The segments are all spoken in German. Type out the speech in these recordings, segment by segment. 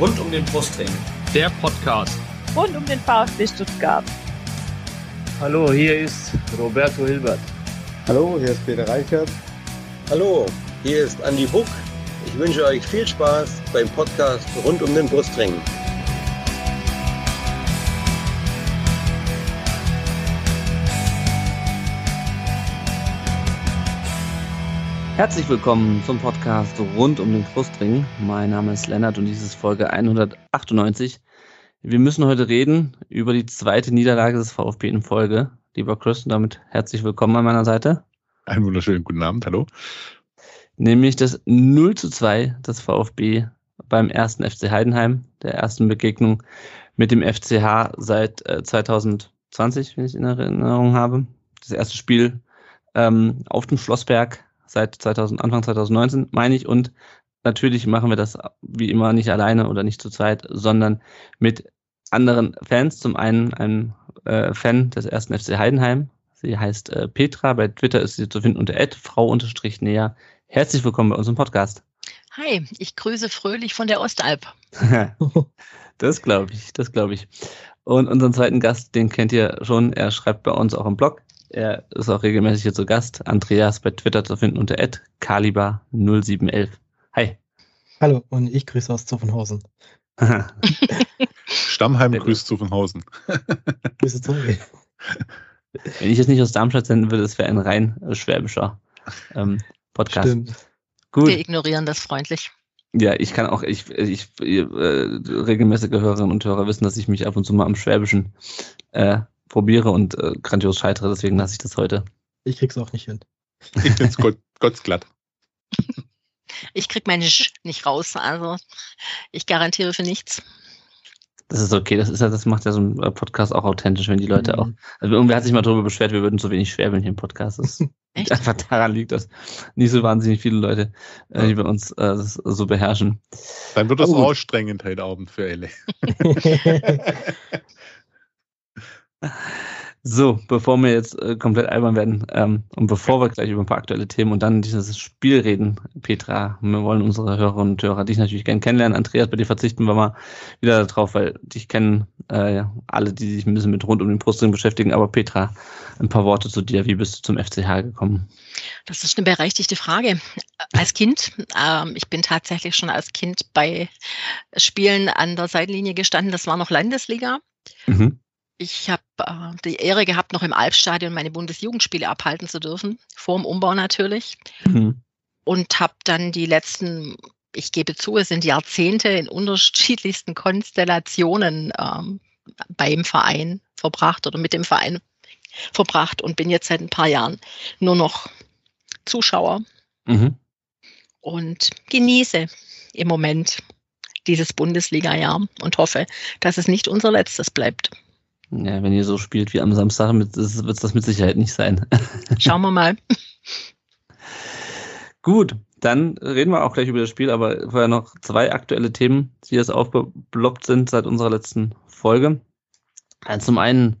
rund um den Brustring. Der Podcast rund um den VfB Stuttgart. Hallo, hier ist Roberto Hilbert. Hallo, hier ist Peter Reichert. Hallo, hier ist Andi Buck. Ich wünsche euch viel Spaß beim Podcast rund um den Brustring. Herzlich willkommen zum Podcast rund um den Brustring. Mein Name ist Lennart und dies ist Folge 198. Wir müssen heute reden über die zweite Niederlage des VfB in Folge. Lieber Chris, und damit herzlich willkommen an meiner Seite. Einen wunderschönen guten Abend, hallo. Nämlich das 0 zu 2 des VfB beim ersten FC Heidenheim, der ersten Begegnung mit dem FCH seit äh, 2020, wenn ich in Erinnerung habe. Das erste Spiel ähm, auf dem Schlossberg seit 2000, Anfang 2019, meine ich. Und natürlich machen wir das wie immer nicht alleine oder nicht zu zweit, sondern mit anderen Fans. Zum einen ein äh, Fan des ersten FC Heidenheim. Sie heißt äh, Petra. Bei Twitter ist sie zu finden unter frau-näher. Herzlich willkommen bei uns im Podcast. Hi, ich grüße fröhlich von der Ostalb. das glaube ich, das glaube ich. Und unseren zweiten Gast, den kennt ihr schon. Er schreibt bei uns auch im Blog er ist auch regelmäßig hier zu Gast. Andreas bei Twitter zu finden unter @kaliber0711. Hi. Hallo und ich grüße aus Zuffenhausen. Stammheim grüßt Zuffenhausen. Grüße zurück. Wenn ich jetzt nicht aus Darmstadt senden würde, das wäre ein rein schwäbischer ähm, Podcast. Stimmt. Gut. Wir ignorieren das freundlich. Ja, ich kann auch, ich, ich äh, regelmäßige Hörerinnen und Hörer wissen, dass ich mich ab und zu mal am Schwäbischen äh, probiere und äh, grandios scheitere, deswegen lasse ich das heute. Ich krieg's auch nicht hin. Ich bin's Gott, Gottsglatt. Ich krieg meine Sch nicht raus, also ich garantiere für nichts. Das ist okay, das ist ja, das macht ja so ein äh, Podcast auch authentisch, wenn die Leute mhm. auch. Also irgendwer hat sich mal darüber beschwert, wir würden zu wenig schwäbeln hier im Podcast. Das Echt? einfach daran liegt, dass nicht so wahnsinnig viele Leute, äh, die bei uns äh, so beherrschen. Dann wird das oh, anstrengend heute Abend für Elle. So, bevor wir jetzt äh, komplett albern werden ähm, und bevor wir gleich über ein paar aktuelle Themen und dann dieses Spiel reden, Petra, wir wollen unsere Hörerinnen und Hörer dich natürlich gerne kennenlernen. Andreas, bei dir verzichten wir mal wieder darauf, weil dich kennen äh, ja, alle, die sich ein bisschen mit rund um den Brustring beschäftigen. Aber Petra, ein paar Worte zu dir. Wie bist du zum FCH gekommen? Das ist eine berechtigte Frage. Als Kind, ähm, ich bin tatsächlich schon als Kind bei Spielen an der Seitenlinie gestanden. Das war noch Landesliga. Mhm ich habe äh, die Ehre gehabt, noch im Albstadion meine Bundesjugendspiele abhalten zu dürfen, vor dem Umbau natürlich. Mhm. Und habe dann die letzten, ich gebe zu, es sind Jahrzehnte in unterschiedlichsten Konstellationen ähm, beim Verein verbracht oder mit dem Verein verbracht und bin jetzt seit ein paar Jahren nur noch Zuschauer mhm. und genieße im Moment dieses Bundesliga-Jahr und hoffe, dass es nicht unser letztes bleibt. Ja, wenn ihr so spielt wie am Samstag, wird es das mit Sicherheit nicht sein. Schauen wir mal. Gut, dann reden wir auch gleich über das Spiel, aber vorher noch zwei aktuelle Themen, die jetzt aufgeploppt sind seit unserer letzten Folge. Zum einen,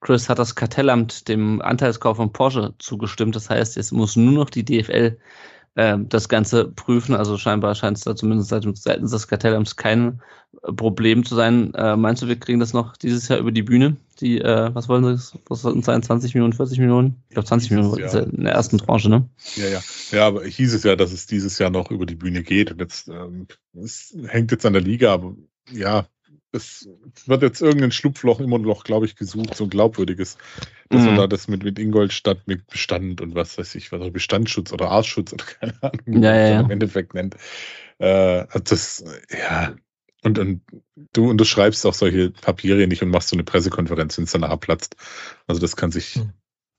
Chris hat das Kartellamt dem Anteilskauf von Porsche zugestimmt. Das heißt, jetzt muss nur noch die DFL äh, das Ganze prüfen. Also scheinbar scheint es da zumindest seitens des Kartellamts kein äh, Problem zu sein. Äh, meinst du, wir kriegen das noch dieses Jahr über die Bühne? Die, äh, was wollen sie, was sollten es sein? 20 Millionen, 40 Millionen? Ich glaube 20 Millionen ja. in der ersten Tranche, ne? Ja, ja. Ja, aber hieß es ja, dass es dieses Jahr noch über die Bühne geht. Und jetzt ähm, es hängt jetzt an der Liga, aber ja, es wird jetzt irgendein Schlupfloch immer noch, glaube ich, gesucht, so ein glaubwürdiges, dass mhm. man da das mit, mit Ingolstadt mit Bestand und was weiß ich, was Bestandsschutz oder Arschschutz oder keine Ahnung, ja, ja, ja. im Endeffekt nennt. Äh, das, ja, und, und du unterschreibst auch solche Papiere nicht und machst so eine Pressekonferenz, wenn es danach platzt. Also das kann sich mhm.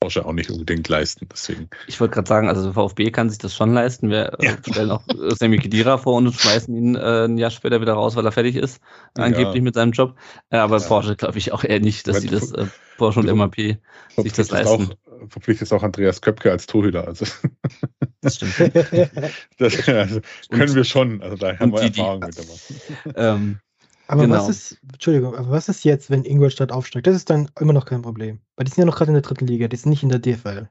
Porsche auch nicht unbedingt leisten. Deswegen. Ich wollte gerade sagen, also VfB kann sich das schon leisten. Wir äh, ja. stellen auch äh, Sammy Kedira vor und schmeißen ihn äh, ein Jahr später wieder raus, weil er fertig ist, ja. angeblich mit seinem Job. Äh, aber ja. Porsche glaube ich auch eher nicht, dass sie das äh, Porsche und MAP sich das leisten. Auch, verpflichtet auch Andreas Köpke als Torhüter. Also. Das stimmt. das, also, können wir schon. Also da haben wir Erfahrung mit dabei. Ähm, aber genau. was ist, Entschuldigung, aber was ist jetzt, wenn Ingolstadt aufsteigt? Das ist dann immer noch kein Problem. Weil die sind ja noch gerade in der dritten Liga, die sind nicht in der DFL.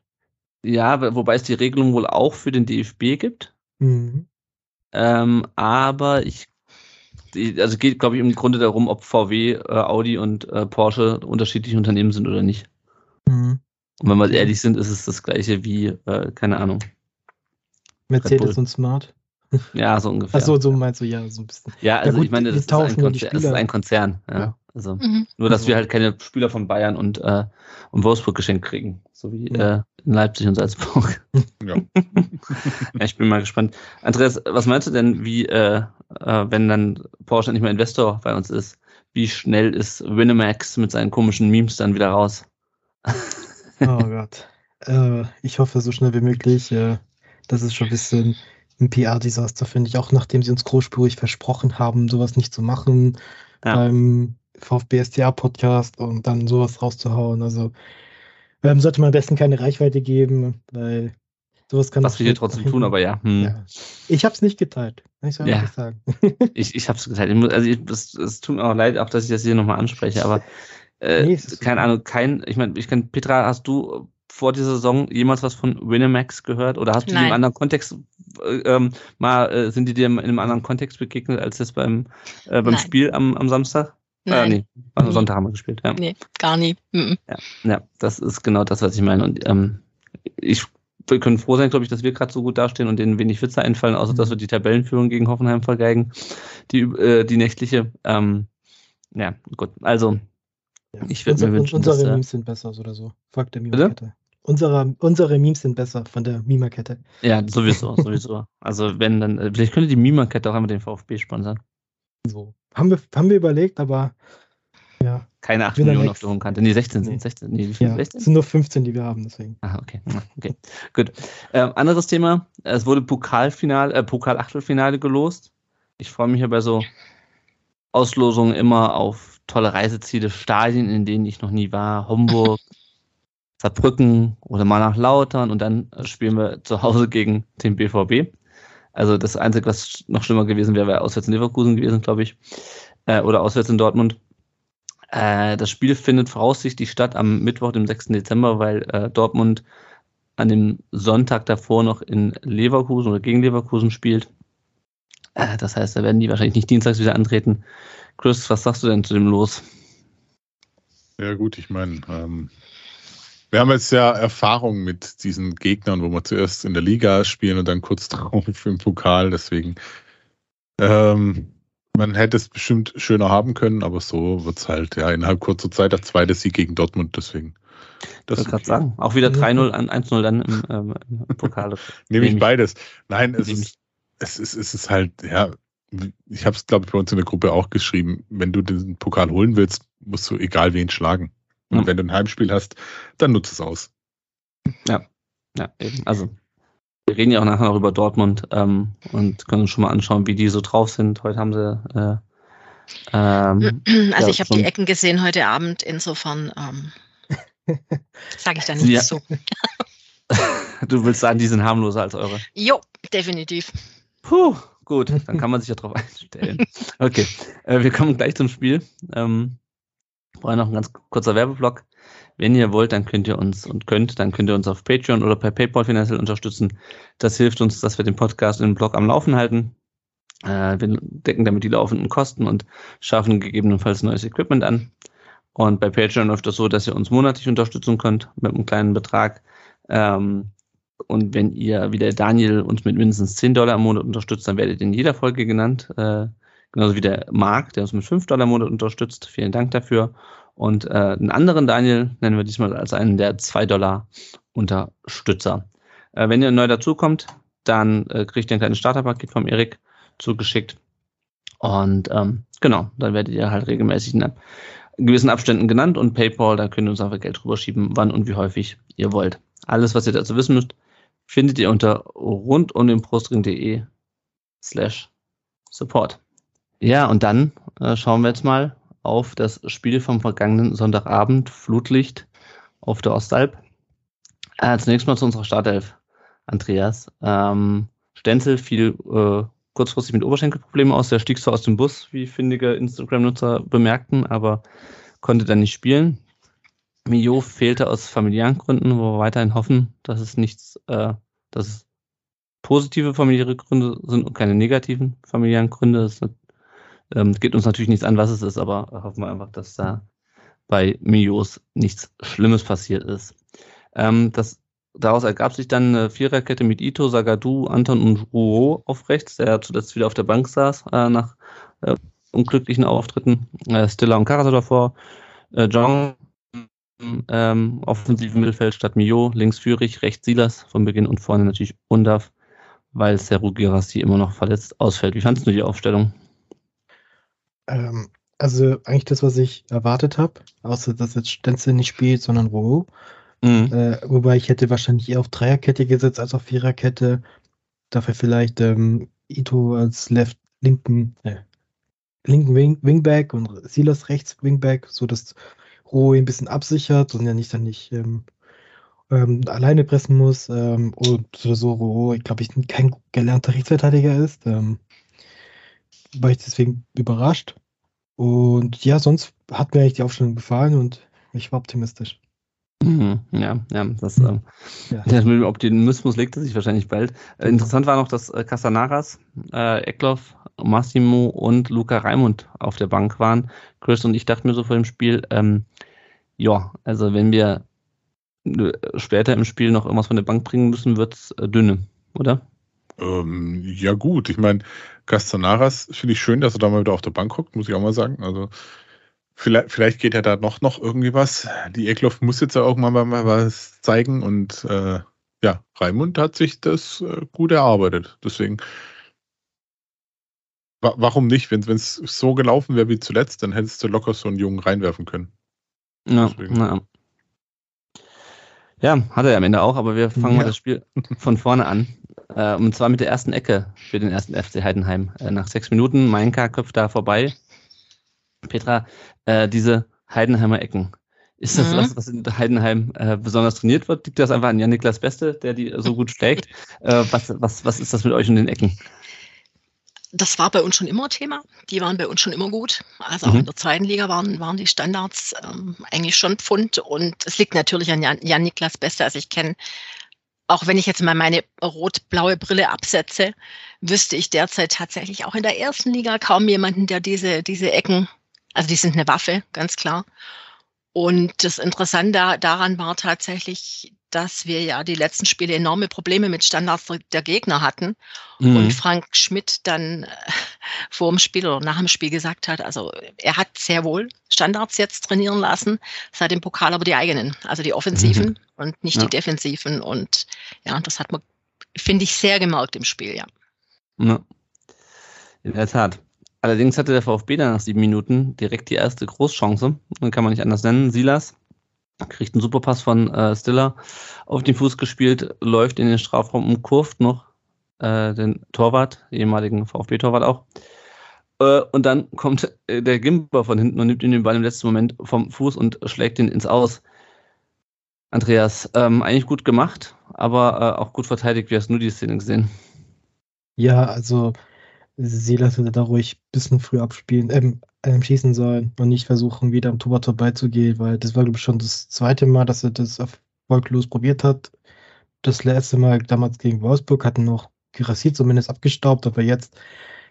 Ja, wobei es die Regelung wohl auch für den DFB gibt. Mhm. Ähm, aber ich also geht, glaube ich, im Grunde darum, ob VW, äh, Audi und äh, Porsche unterschiedliche Unternehmen sind oder nicht. Mhm. Und wenn wir ehrlich sind, ist es das gleiche wie, äh, keine Ahnung. Mercedes und Smart. Ja, so ungefähr. Achso, so meinst du, ja, so ein bisschen. Ja, also ja, gut, ich meine, das ist ein, Konzer das ist ein, Konzern. Ja. ja. Also, mhm. Nur, dass also. wir halt keine Spieler von Bayern und, äh, und Wolfsburg geschenkt kriegen. So wie ja. äh, in Leipzig und Salzburg. Ja. ja. Ich bin mal gespannt. Andreas, was meinst du denn, wie, äh, äh, wenn dann Porsche nicht mehr Investor bei uns ist, wie schnell ist Winamax mit seinen komischen Memes dann wieder raus? oh Gott. Äh, ich hoffe so schnell wie möglich. Äh, das ist schon ein bisschen ein PR-Desaster, finde ich. Auch nachdem sie uns großspurig versprochen haben, sowas nicht zu machen ja. beim VfB STA-Podcast und dann sowas rauszuhauen. Also ähm, sollte man am besten keine Reichweite geben, weil sowas kann. Was wir hier trotzdem tun, aber ja. Hm. ja. Ich habe es nicht geteilt. Ich soll ja. sagen. ich ich habe es geteilt. also ich, es, es tut mir auch leid, auch dass ich das hier nochmal anspreche, aber äh, nee, keine Ahnung, kein, ich meine, ich kann, Petra, hast du vor dieser Saison jemals was von Winamax gehört? Oder hast du Nein. die im anderen Kontext äh, ähm, mal, äh, sind die dir in einem anderen Kontext begegnet als jetzt beim, äh, beim Spiel am, am Samstag? Äh, Nein. Äh, nee, am mhm. Sonntag haben wir gespielt, ja. Nee, gar nie. Mhm. Ja, ja, das ist genau das, was ich meine. Und ähm, ich wir können froh sein, glaube ich, dass wir gerade so gut dastehen und denen wenig Witze einfallen, außer dass wir die Tabellenführung gegen Hoffenheim vergeigen, die, äh, die nächtliche. Ähm, ja, gut. Also, ja. ich würde mir wünschen, unsere dass, Memes sind besser oder so. Fuck der Meme-Kette. Unsere, unsere Memes sind besser von der Mima-Kette. Ja, sowieso, sowieso. Also wenn dann, äh, vielleicht könnte die Mima-Kette auch einmal den VfB sponsern. So. Haben wir, haben wir überlegt, aber ja. Keine 8 Millionen auf der Homenkante. Nee, 16 sind 16. Nee, wie viel? Ja, 16? sind nur 15, die wir haben, deswegen. Ah, okay. okay. Gut. Ähm, anderes Thema. Es wurde Pokalfinale, äh, Pokal-Achtelfinale gelost. Ich freue mich ja bei so Auslosungen immer auf tolle Reiseziele, Stadien, in denen ich noch nie war. Homburg, Saarbrücken oder mal nach Lautern und dann spielen wir zu Hause gegen den BVB. Also das Einzige, was noch schlimmer gewesen wäre, wäre auswärts in Leverkusen gewesen, glaube ich. Äh, oder auswärts in Dortmund. Äh, das Spiel findet voraussichtlich statt am Mittwoch, dem 6. Dezember, weil äh, Dortmund an dem Sonntag davor noch in Leverkusen oder gegen Leverkusen spielt. Äh, das heißt, da werden die wahrscheinlich nicht dienstags wieder antreten. Chris, was sagst du denn zu dem Los? Ja gut, ich meine, ähm, wir haben jetzt ja Erfahrung mit diesen Gegnern, wo wir zuerst in der Liga spielen und dann kurz drauf im Pokal. Deswegen, ähm, man hätte es bestimmt schöner haben können, aber so wird es halt ja innerhalb kurzer Zeit der zweite Sieg gegen Dortmund. Deswegen. Das ich gerade sagen. Auch wieder 3-0 an 1-0 dann im, ähm, im Pokal. Nehme ich beides. Nein, es ist, es ist, es ist halt, ja, ich habe es, glaube ich, bei uns in der Gruppe auch geschrieben, wenn du den Pokal holen willst, musst du egal wen schlagen. Und mhm. wenn du ein Heimspiel hast, dann nutze es aus. Ja, ja, eben. Also, wir reden ja auch nachher noch über Dortmund ähm, und können uns schon mal anschauen, wie die so drauf sind. Heute haben sie. Äh, ähm, also, ja, ich habe die Ecken gesehen heute Abend, insofern ähm, sage ich da nichts ja. zu. du willst sagen, die sind harmloser als eure? Jo, definitiv. Puh, gut, dann kann man sich ja drauf einstellen. Okay, äh, wir kommen gleich zum Spiel. Ähm, Vorher noch ein ganz kurzer Werbeblock. Wenn ihr wollt, dann könnt ihr uns und könnt, dann könnt ihr uns auf Patreon oder per PayPal finanziell unterstützen. Das hilft uns, dass wir den Podcast und den Blog am Laufen halten. Äh, wir decken damit die laufenden Kosten und schaffen gegebenenfalls neues Equipment an. Und bei Patreon läuft das so, dass ihr uns monatlich unterstützen könnt mit einem kleinen Betrag. Ähm, und wenn ihr, wie der Daniel, uns mit mindestens 10 Dollar im Monat unterstützt, dann werdet ihr in jeder Folge genannt. Äh, genauso wie der Marc, der uns mit 5 Dollar im Monat unterstützt. Vielen Dank dafür. Und äh, einen anderen Daniel nennen wir diesmal als einen der 2 Dollar Unterstützer. Äh, wenn ihr neu dazukommt, dann äh, kriegt ihr ein kleines Starterpaket vom Erik zugeschickt. Und ähm, genau, dann werdet ihr halt regelmäßig in gewissen Abständen genannt und PayPal, da könnt ihr uns einfach Geld rüberschieben, wann und wie häufig ihr wollt. Alles, was ihr dazu wissen müsst, findet ihr unter rundumdenbrustring.de slash support. Ja, und dann äh, schauen wir jetzt mal auf das Spiel vom vergangenen Sonntagabend, Flutlicht auf der Ostalb. Äh, zunächst mal zu unserer Startelf, Andreas. Ähm, Stenzel fiel äh, kurzfristig mit Oberschenkelproblemen aus. Der stieg zwar aus dem Bus, wie findige Instagram-Nutzer bemerkten, aber konnte dann nicht spielen. Mio fehlte aus familiären Gründen, wo wir weiterhin hoffen, dass es nichts, äh, dass es positive familiäre Gründe sind und keine negativen familiären Gründe. Das ist Ähm, geht uns natürlich nichts an, was es ist, aber hoffen wir einfach, dass da bei Mios nichts Schlimmes passiert ist. Ähm, das, daraus ergab sich dann eine Viererkette mit Ito, Sagadu, Anton und Ruo auf rechts, der zuletzt wieder auf der Bank saß, äh, nach äh, unglücklichen Auftritten. Äh, Stiller und Karasa davor. Äh, Jong ähm, offensiven Mittelfeld statt Mio, links Führig, rechts Silas von Beginn und vorne natürlich Undav, weil Seru Girassi immer noch verletzt ausfällt. Wie fandest du die Aufstellung? Ähm, also eigentlich das, was ich erwartet habe, außer dass jetzt Stenzel nicht spielt, sondern Roh. Mhm. Äh, wobei ich hätte wahrscheinlich eher auf Dreierkette gesetzt als auf Viererkette. Dafür vielleicht ähm, Ito als Left, linken, äh, linken Wing, Wingback und Silas rechts Wingback, so dass Roh ein bisschen absichert und er nicht dann nicht ähm, ähm, alleine pressen muss. Ähm, und so Roh, ich glaube, ich kein gelernter Rechtsverteidiger ist. Ähm, war ich deswegen überrascht. Und ja, sonst hat mir eigentlich die Aufstellung gefallen und ich war optimistisch. Mhm, ja, ja, das, mhm. ja. Der mit dem Optimismus legte sich wahrscheinlich bald. Äh, interessant war noch, dass äh, Casanaras, äh, Eckloff, Massimo und Luca Raimund auf der Bank waren. Chris und ich dachten mir so vor dem Spiel, ähm, ja, also wenn wir äh, später im Spiel noch irgendwas von der Bank bringen müssen, wird es äh, dünne, oder? Ähm, ja, gut. Ich meine, Castanaras finde ich schön, dass er da mal wieder auf der Bank hockt, muss ich auch mal sagen. Also vielleicht, vielleicht geht ja da noch, noch irgendwie was. Die Eckloff muss jetzt ja auch mal, mal was zeigen und äh, ja, Raimund hat sich das äh, gut erarbeitet. Deswegen, wa warum nicht? Wenn es so gelaufen wäre wie zuletzt, dann hättest du locker so einen Jungen reinwerfen können. Ja, ja. Ja, hat er ja am Ende auch, aber wir fangen ja. mal das Spiel von vorne an. Äh, und zwar mit der ersten Ecke für den ersten FC Heidenheim. Äh, nach sechs Minuten, Mainka köpft da vorbei. Petra, äh, diese Heidenheimer Ecken. Ist das mhm. was, was in Heidenheim äh, besonders trainiert wird? Liegt das einfach an Jan-Niklas Beste, der die so gut schlägt? Äh, was, was, was ist das mit euch in den Ecken? das war bei uns schon immer Thema. Die waren bei uns schon immer gut. Also auch mhm. in der zweiten Liga waren, waren die Standards ähm, eigentlich schon Pfund. Und es liegt natürlich an Jan, Jan Niklas Beste. Also ich kenne, auch wenn ich jetzt mal meine rot-blaue Brille absetze, wüsste ich derzeit tatsächlich auch in der ersten Liga kaum jemanden, der diese, diese Ecken, also die sind eine Waffe, ganz klar. Und das Interessante daran war tatsächlich, dass wir ja die letzten Spiele enorme Probleme mit Standards der Gegner hatten mhm. und Frank Schmidt dann äh, vor dem Spiel oder nach dem Spiel gesagt hat, also er hat sehr wohl Standards jetzt trainieren lassen, seit dem Pokal aber die eigenen, also die offensiven mhm. und nicht ja. die defensiven und ja, das hat man, finde ich, sehr gemerkt im Spiel, ja. ja. In der Tat. Allerdings hatte der VfB dann nach sieben Minuten direkt die erste Großchance, kann man nicht anders nennen, Silas kriegt einen Superpass von äh, Stiller auf den Fuß gespielt, läuft in den Strafraum und kurft noch äh, den Torwart, ehemaligen VfB-Torwart auch. Äh, und dann kommt äh, der Gimber von hinten und nimmt ihn den Ball im letzten Moment vom Fuß und schlägt ihn ins Aus. Andreas, ähm, eigentlich gut gemacht, aber äh, auch gut verteidigt. Wie hast du die Szene gesehen? Ja, also Silas hätte da ruhig ein bisschen früh abspielen, ähm, ähm, schießen sollen und nicht versuchen, wieder am Torwart vorbeizugehen, weil das war, glaube ich, schon das zweite Mal, dass er das erfolglos probiert hat. Das letzte Mal damals gegen Wolfsburg hatten noch Girassi zumindest abgestaubt, aber jetzt,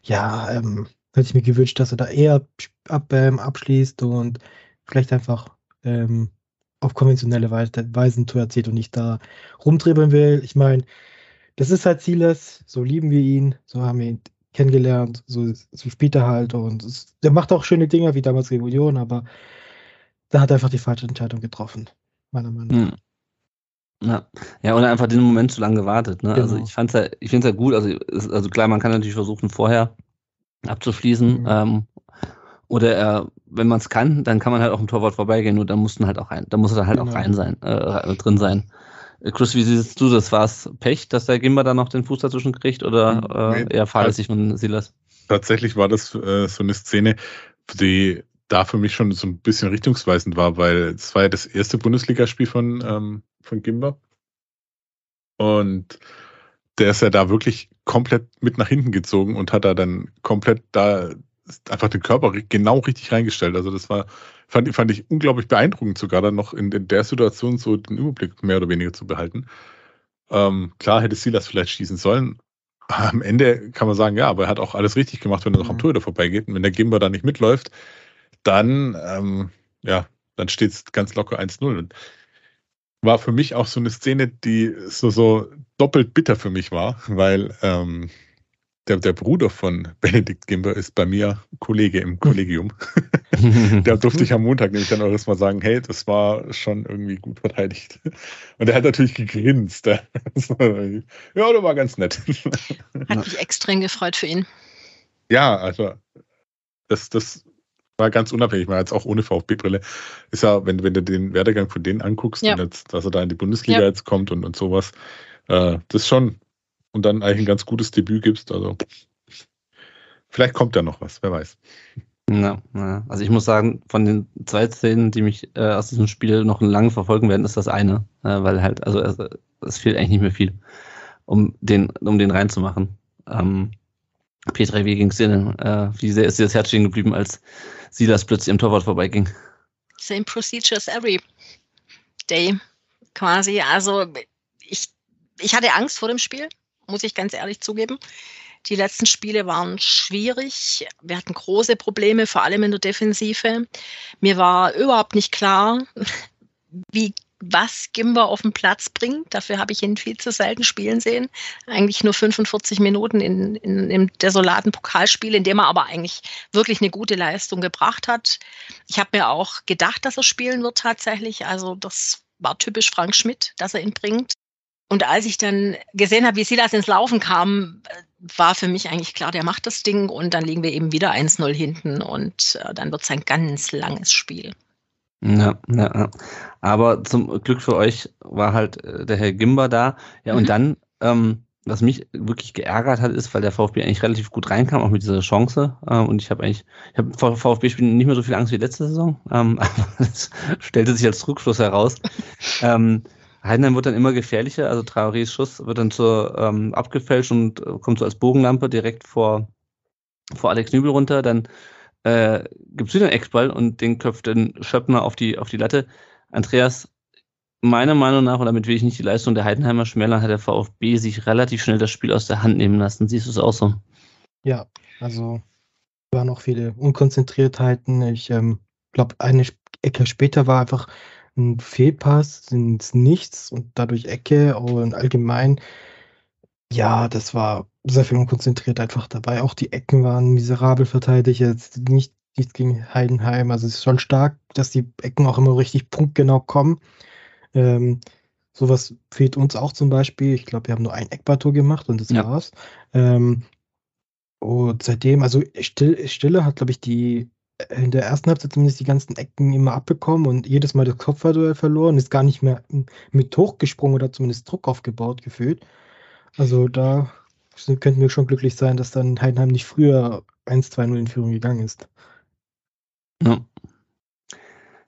ja, ähm, hätte ich mir gewünscht, dass er da eher ab, ähm, abschließt und vielleicht einfach ähm, auf konventionelle Weise, Weise ein Tor erzielt und nicht da rumdribbeln will. Ich meine, das ist halt Zieles, so lieben wir ihn, so haben wir ihn kennengelernt, so, so spielt er halt und es, der macht auch schöne Dinge wie damals gegen Union, aber da hat er einfach die falsche Entscheidung getroffen, meiner Meinung nach. Hm. Ja. ja, oder einfach den Moment zu lange gewartet. Ne? Also genau. Also ich fand's ja, ich finde es ja gut, also, also klar, man kann natürlich versuchen, vorher abzuschließen. Mhm. Ähm, oder er, wenn man es kann, dann kann man halt auch im Torwart vorbeigehen, nur dann mussten halt auch rein, da muss er halt genau. auch rein sein, äh, drin sein. Chris, wie siehst du das? War es Pech, dass der Gimba dann noch den Fuß dazwischen kriegt oder äh, eher fahrlässig von Silas? Tatsächlich war das äh, so eine Szene, die da für mich schon so ein bisschen richtungsweisend war, weil es war ja das erste Bundesligaspiel von, ähm, von Gimba. Und der ist ja da wirklich komplett mit nach hinten gezogen und hat da dann komplett da einfach den Körper genau richtig reingestellt. Also das war, fand, fand ich unglaublich beeindruckend, sogar dann noch in, in der Situation so den Überblick mehr oder weniger zu behalten. Ähm, klar hätte Silas vielleicht schießen sollen, am Ende kann man sagen, ja, aber er hat auch alles richtig gemacht, wenn er noch am mhm. Torhüter vorbeigeht. Und wenn der Gimba da nicht mitläuft, dann, ähm, ja, dann steht es ganz locker 1-0. Und war für mich auch so eine Szene, die so, so doppelt bitter für mich war, weil ähm, der, der Bruder von Benedikt Gimber ist bei mir Kollege im Kollegium. der durfte ich am Montag nämlich dann auch erstmal sagen, hey, das war schon irgendwie gut verteidigt. Und er hat natürlich gegrinst. ja, das war ganz nett. Hat mich extrem gefreut für ihn. Ja, also das, das war ganz unabhängig, mal jetzt auch ohne VfB-Brille. Ist ja, wenn, wenn du den Werdegang von denen anguckst, ja. jetzt, dass er da in die Bundesliga ja. jetzt kommt und, und sowas, äh, das ist schon und dann eigentlich ein ganz gutes Debüt gibst. Also vielleicht kommt ja noch was, wer weiß. Ja, ja, also ich muss sagen, von den zwei Szenen, die mich äh, aus diesem Spiel noch lange verfolgen werden, ist das eine, äh, weil halt, also es, es, fehlt eigentlich nicht mehr viel, um den, um den reinzumachen. Ähm, Petra, wie ging es dir denn? Äh, wie sehr ist dir das Herz stehen geblieben, als Silas plötzlich am Torwart vorbeiging? Same procedures every day, quasi. Also ich, ich hatte Angst vor dem Spiel muss ich ganz ehrlich zugeben. Die letzten Spiele waren schwierig. Wir hatten große Probleme, vor allem in der Defensive. Mir war überhaupt nicht klar, wie was Gimba auf den Platz bringt. Dafür habe ich ihn viel zu selten spielen sehen. Eigentlich nur 45 Minuten in, in, im desolaten Pokalspiel, in dem er aber eigentlich wirklich eine gute Leistung gebracht hat. Ich habe mir auch gedacht, dass er spielen wird tatsächlich. Also das war typisch Frank Schmidt, dass er ihn bringt. Und als ich dann gesehen habe, wie Silas ins Laufen kam, war für mich eigentlich klar, der macht das Ding und dann liegen wir eben wieder 1-0 hinten und äh, dann wird es ein ganz langes Spiel. Ja, ja, ja. Aber zum Glück für euch war halt äh, der Herr Gimber da. Ja, mhm. und dann, ähm, was mich wirklich geärgert hat, ist, weil der VfB eigentlich relativ gut reinkam, auch mit dieser Chance. Ähm, und ich habe eigentlich, ich habe vor VfB-Spielen nicht mehr so viel Angst wie letzte Saison, ähm, aber das stellte sich als Rückschluss heraus. ähm, Heidenheim wird dann immer gefährlicher, also Traorés Schuss wird dann zur ähm, abgefälscht und äh, kommt so als Bogenlampe direkt vor, vor Alex Nübel runter. Dann äh, gibt es wieder einen Eckball und den köpft dann Schöppner auf die, auf die Latte. Andreas, meiner Meinung nach, und damit will ich nicht die Leistung der Heidenheimer schmälern, hat der VfB sich relativ schnell das Spiel aus der Hand nehmen lassen. Siehst du es auch so? Ja, also waren auch viele Unkonzentriertheiten. Ich ähm, glaube, eine Ecke später war einfach ein Fehlpass ins Nichts und dadurch Ecke und allgemein, ja, das war sehr viel unkonzentriert einfach dabei. Auch die Ecken waren miserabel verteidigt, jetzt nicht, nichts gegen Heidenheim. Also es ist schon stark, dass die Ecken auch immer richtig punktgenau kommen. Ähm, sowas fehlt uns auch zum Beispiel. Ich glaube, wir haben nur ein Eckballtor gemacht und das ja. war's. Ähm, und seitdem, also Stille hat, glaube ich, die in der ersten Halbzeit zumindest die ganzen Ecken immer abbekommen und jedes Mal das Kopfballduell verloren, ist gar nicht mehr mit hochgesprungen oder zumindest Druck aufgebaut gefühlt. Also da könnten wir schon glücklich sein, dass dann Heidenheim nicht früher 1-2-0 in Führung gegangen ist. Ja.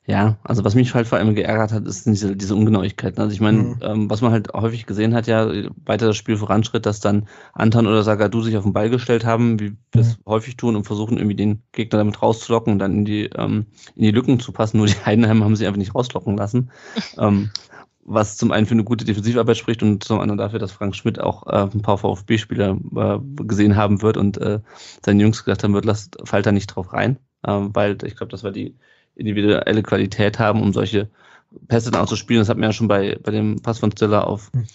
Ja, also was mich halt vor allem geärgert hat, ist diese, diese Ungenauigkeiten. Also ich meine, mhm. ähm, was man halt häufig gesehen hat, ja, weiter das Spiel voranschritt, dass dann Anton oder Sagadu sich auf den Ball gestellt haben, wie wir es mhm. häufig tun und versuchen irgendwie den Gegner damit rauszulocken und dann in die, ähm, in die Lücken zu passen. Nur die Heidenheimer haben sie einfach nicht rauslocken lassen. ähm, was zum einen für eine gute Defensivarbeit spricht und zum anderen dafür, dass Frank Schmidt auch äh, ein paar VfB-Spieler äh, gesehen haben wird und äh, seinen Jungs gesagt haben wird, lasst Falter nicht drauf rein, äh, weil ich glaube, das war die individuelle Qualität haben, um solche Pässe dann auch zu spielen. Das hat man ja schon bei, bei dem Pass von Stiller auf, hm.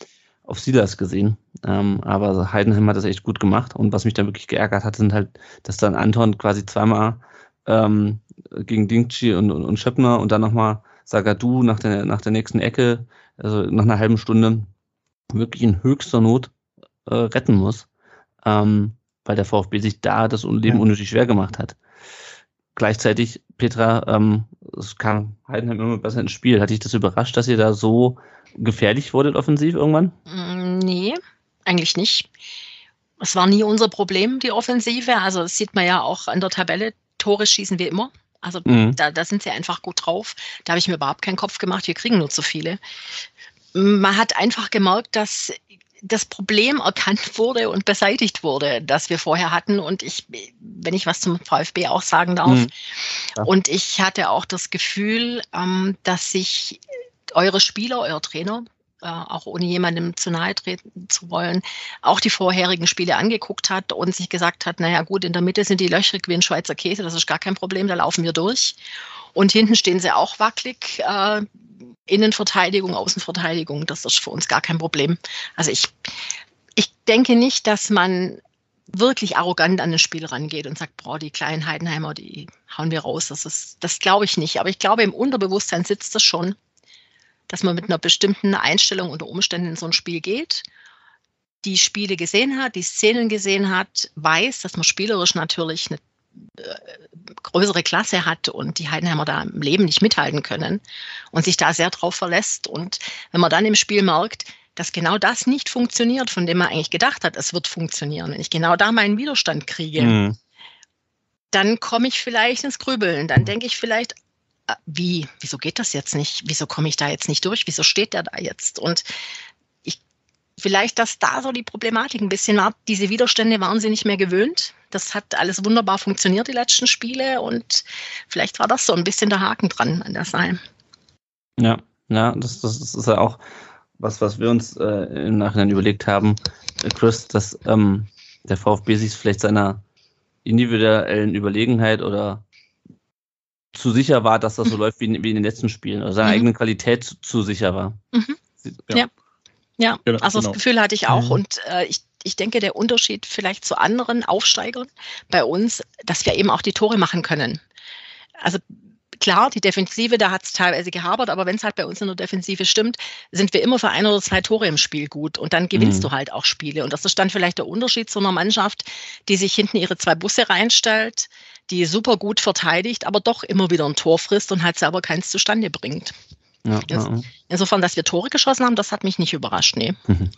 auf Silas gesehen. Ähm, aber Heidenheim hat das echt gut gemacht. Und was mich dann wirklich geärgert hat, sind halt, dass dann Anton quasi zweimal ähm, gegen Dingchi und, und, und Schöppner und dann nochmal Sagadu nach der, nach der nächsten Ecke, also nach einer halben Stunde, wirklich in höchster Not äh, retten muss. Ähm, weil der VfB sich da das Leben unnötig schwer gemacht hat. Gleichzeitig, Petra, ähm, es kam Heidenheim immer besser ins Spiel. Hat dich das überrascht, dass ihr da so gefährlich wurdet offensiv irgendwann? Mm, nee, eigentlich nicht. Es war nie unser Problem, die Offensive. Also das sieht man ja auch an der Tabelle. Tore schießen wir immer. Also mhm. da, da sind sie einfach gut drauf. Da habe ich mir überhaupt keinen Kopf gemacht. Wir kriegen nur zu viele. Man hat einfach gemerkt, dass das Problem erkannt wurde und beseitigt wurde, das wir vorher hatten. Und ich, wenn ich was zum VfB auch sagen darf, mhm. ja. und ich hatte auch das Gefühl, ähm, dass sich eure Spieler, euer Trainer äh, auch ohne jemandem zu nahe treten zu wollen, auch die vorherigen Spiele angeguckt hat und sich gesagt hat, naja gut, in der Mitte sind die löchrig wie ein Schweizer Käse, das ist gar kein Problem, da laufen wir durch. Und hinten stehen sie auch wackelig. Äh, Innenverteidigung, Außenverteidigung, das ist für uns gar kein Problem. Also ich, ich denke nicht, dass man wirklich arrogant an das Spiel rangeht und sagt, boah, die kleinen Heidenheimer, die hauen wir raus. Das das glaube ich nicht. Aber ich glaube, im Unterbewusstsein sitzt das schon dass man mit einer bestimmten Einstellung unter Umständen in so ein Spiel geht, die Spiele gesehen hat, die Szenen gesehen hat, weiß, dass man spielerisch natürlich äh, größere Klasse hat und die Heidenheimer da im Leben nicht mithalten können und sich da sehr drauf verlässt. Und wenn man dann im Spiel merkt, dass genau das nicht funktioniert, von dem man eigentlich gedacht hat, es wird funktionieren, wenn ich genau da meinen Widerstand kriege, mhm. dann komme ich vielleicht ins Grübeln. Dann denke ich vielleicht, äh, wie, wieso geht das jetzt nicht? Wieso komme ich da jetzt nicht durch? Wieso steht der da jetzt? Und vielleicht, dass da so die Problematik ein bisschen war, diese Widerstände waren sie nicht mehr gewöhnt. Das hat alles wunderbar funktioniert, die letzten Spiele. Und vielleicht war das so ein bisschen der Haken dran an der Sache. Ja, ja, das, das ist ja auch was, was wir uns äh, im Nachhinein überlegt haben, äh, Chris, dass ähm, der VfB sich vielleicht seiner individuellen Überlegenheit oder zu sicher war, dass das so mhm. läuft wie in, wie in, den letzten Spielen oder seiner mhm. eigenen Qualität zu, zu sicher war. Mhm. Ja. ja. Ja. Ja, also genau. das Gefühl hatte ich auch. Mhm. Und äh, ich, ich denke, der Unterschied vielleicht zu anderen Aufsteigern bei uns, dass wir eben auch die Tore machen können. Also klar, die Defensive, da hat es teilweise gehabert, aber wenn es halt bei uns in der Defensive stimmt, sind wir immer für ein oder zwei Tore im Spiel gut und dann gewinnst mhm. du halt auch Spiele. Und das ist dann vielleicht der Unterschied zu einer Mannschaft, die sich hinten ihre zwei Busse reinstellt, die super gut verteidigt, aber doch immer wieder ein Tor frisst und halt selber keins zustande bringt. Ja, ja. Insofern, dass wir Tore geschossen haben, das hat mich nicht überrascht, nee. Mhm.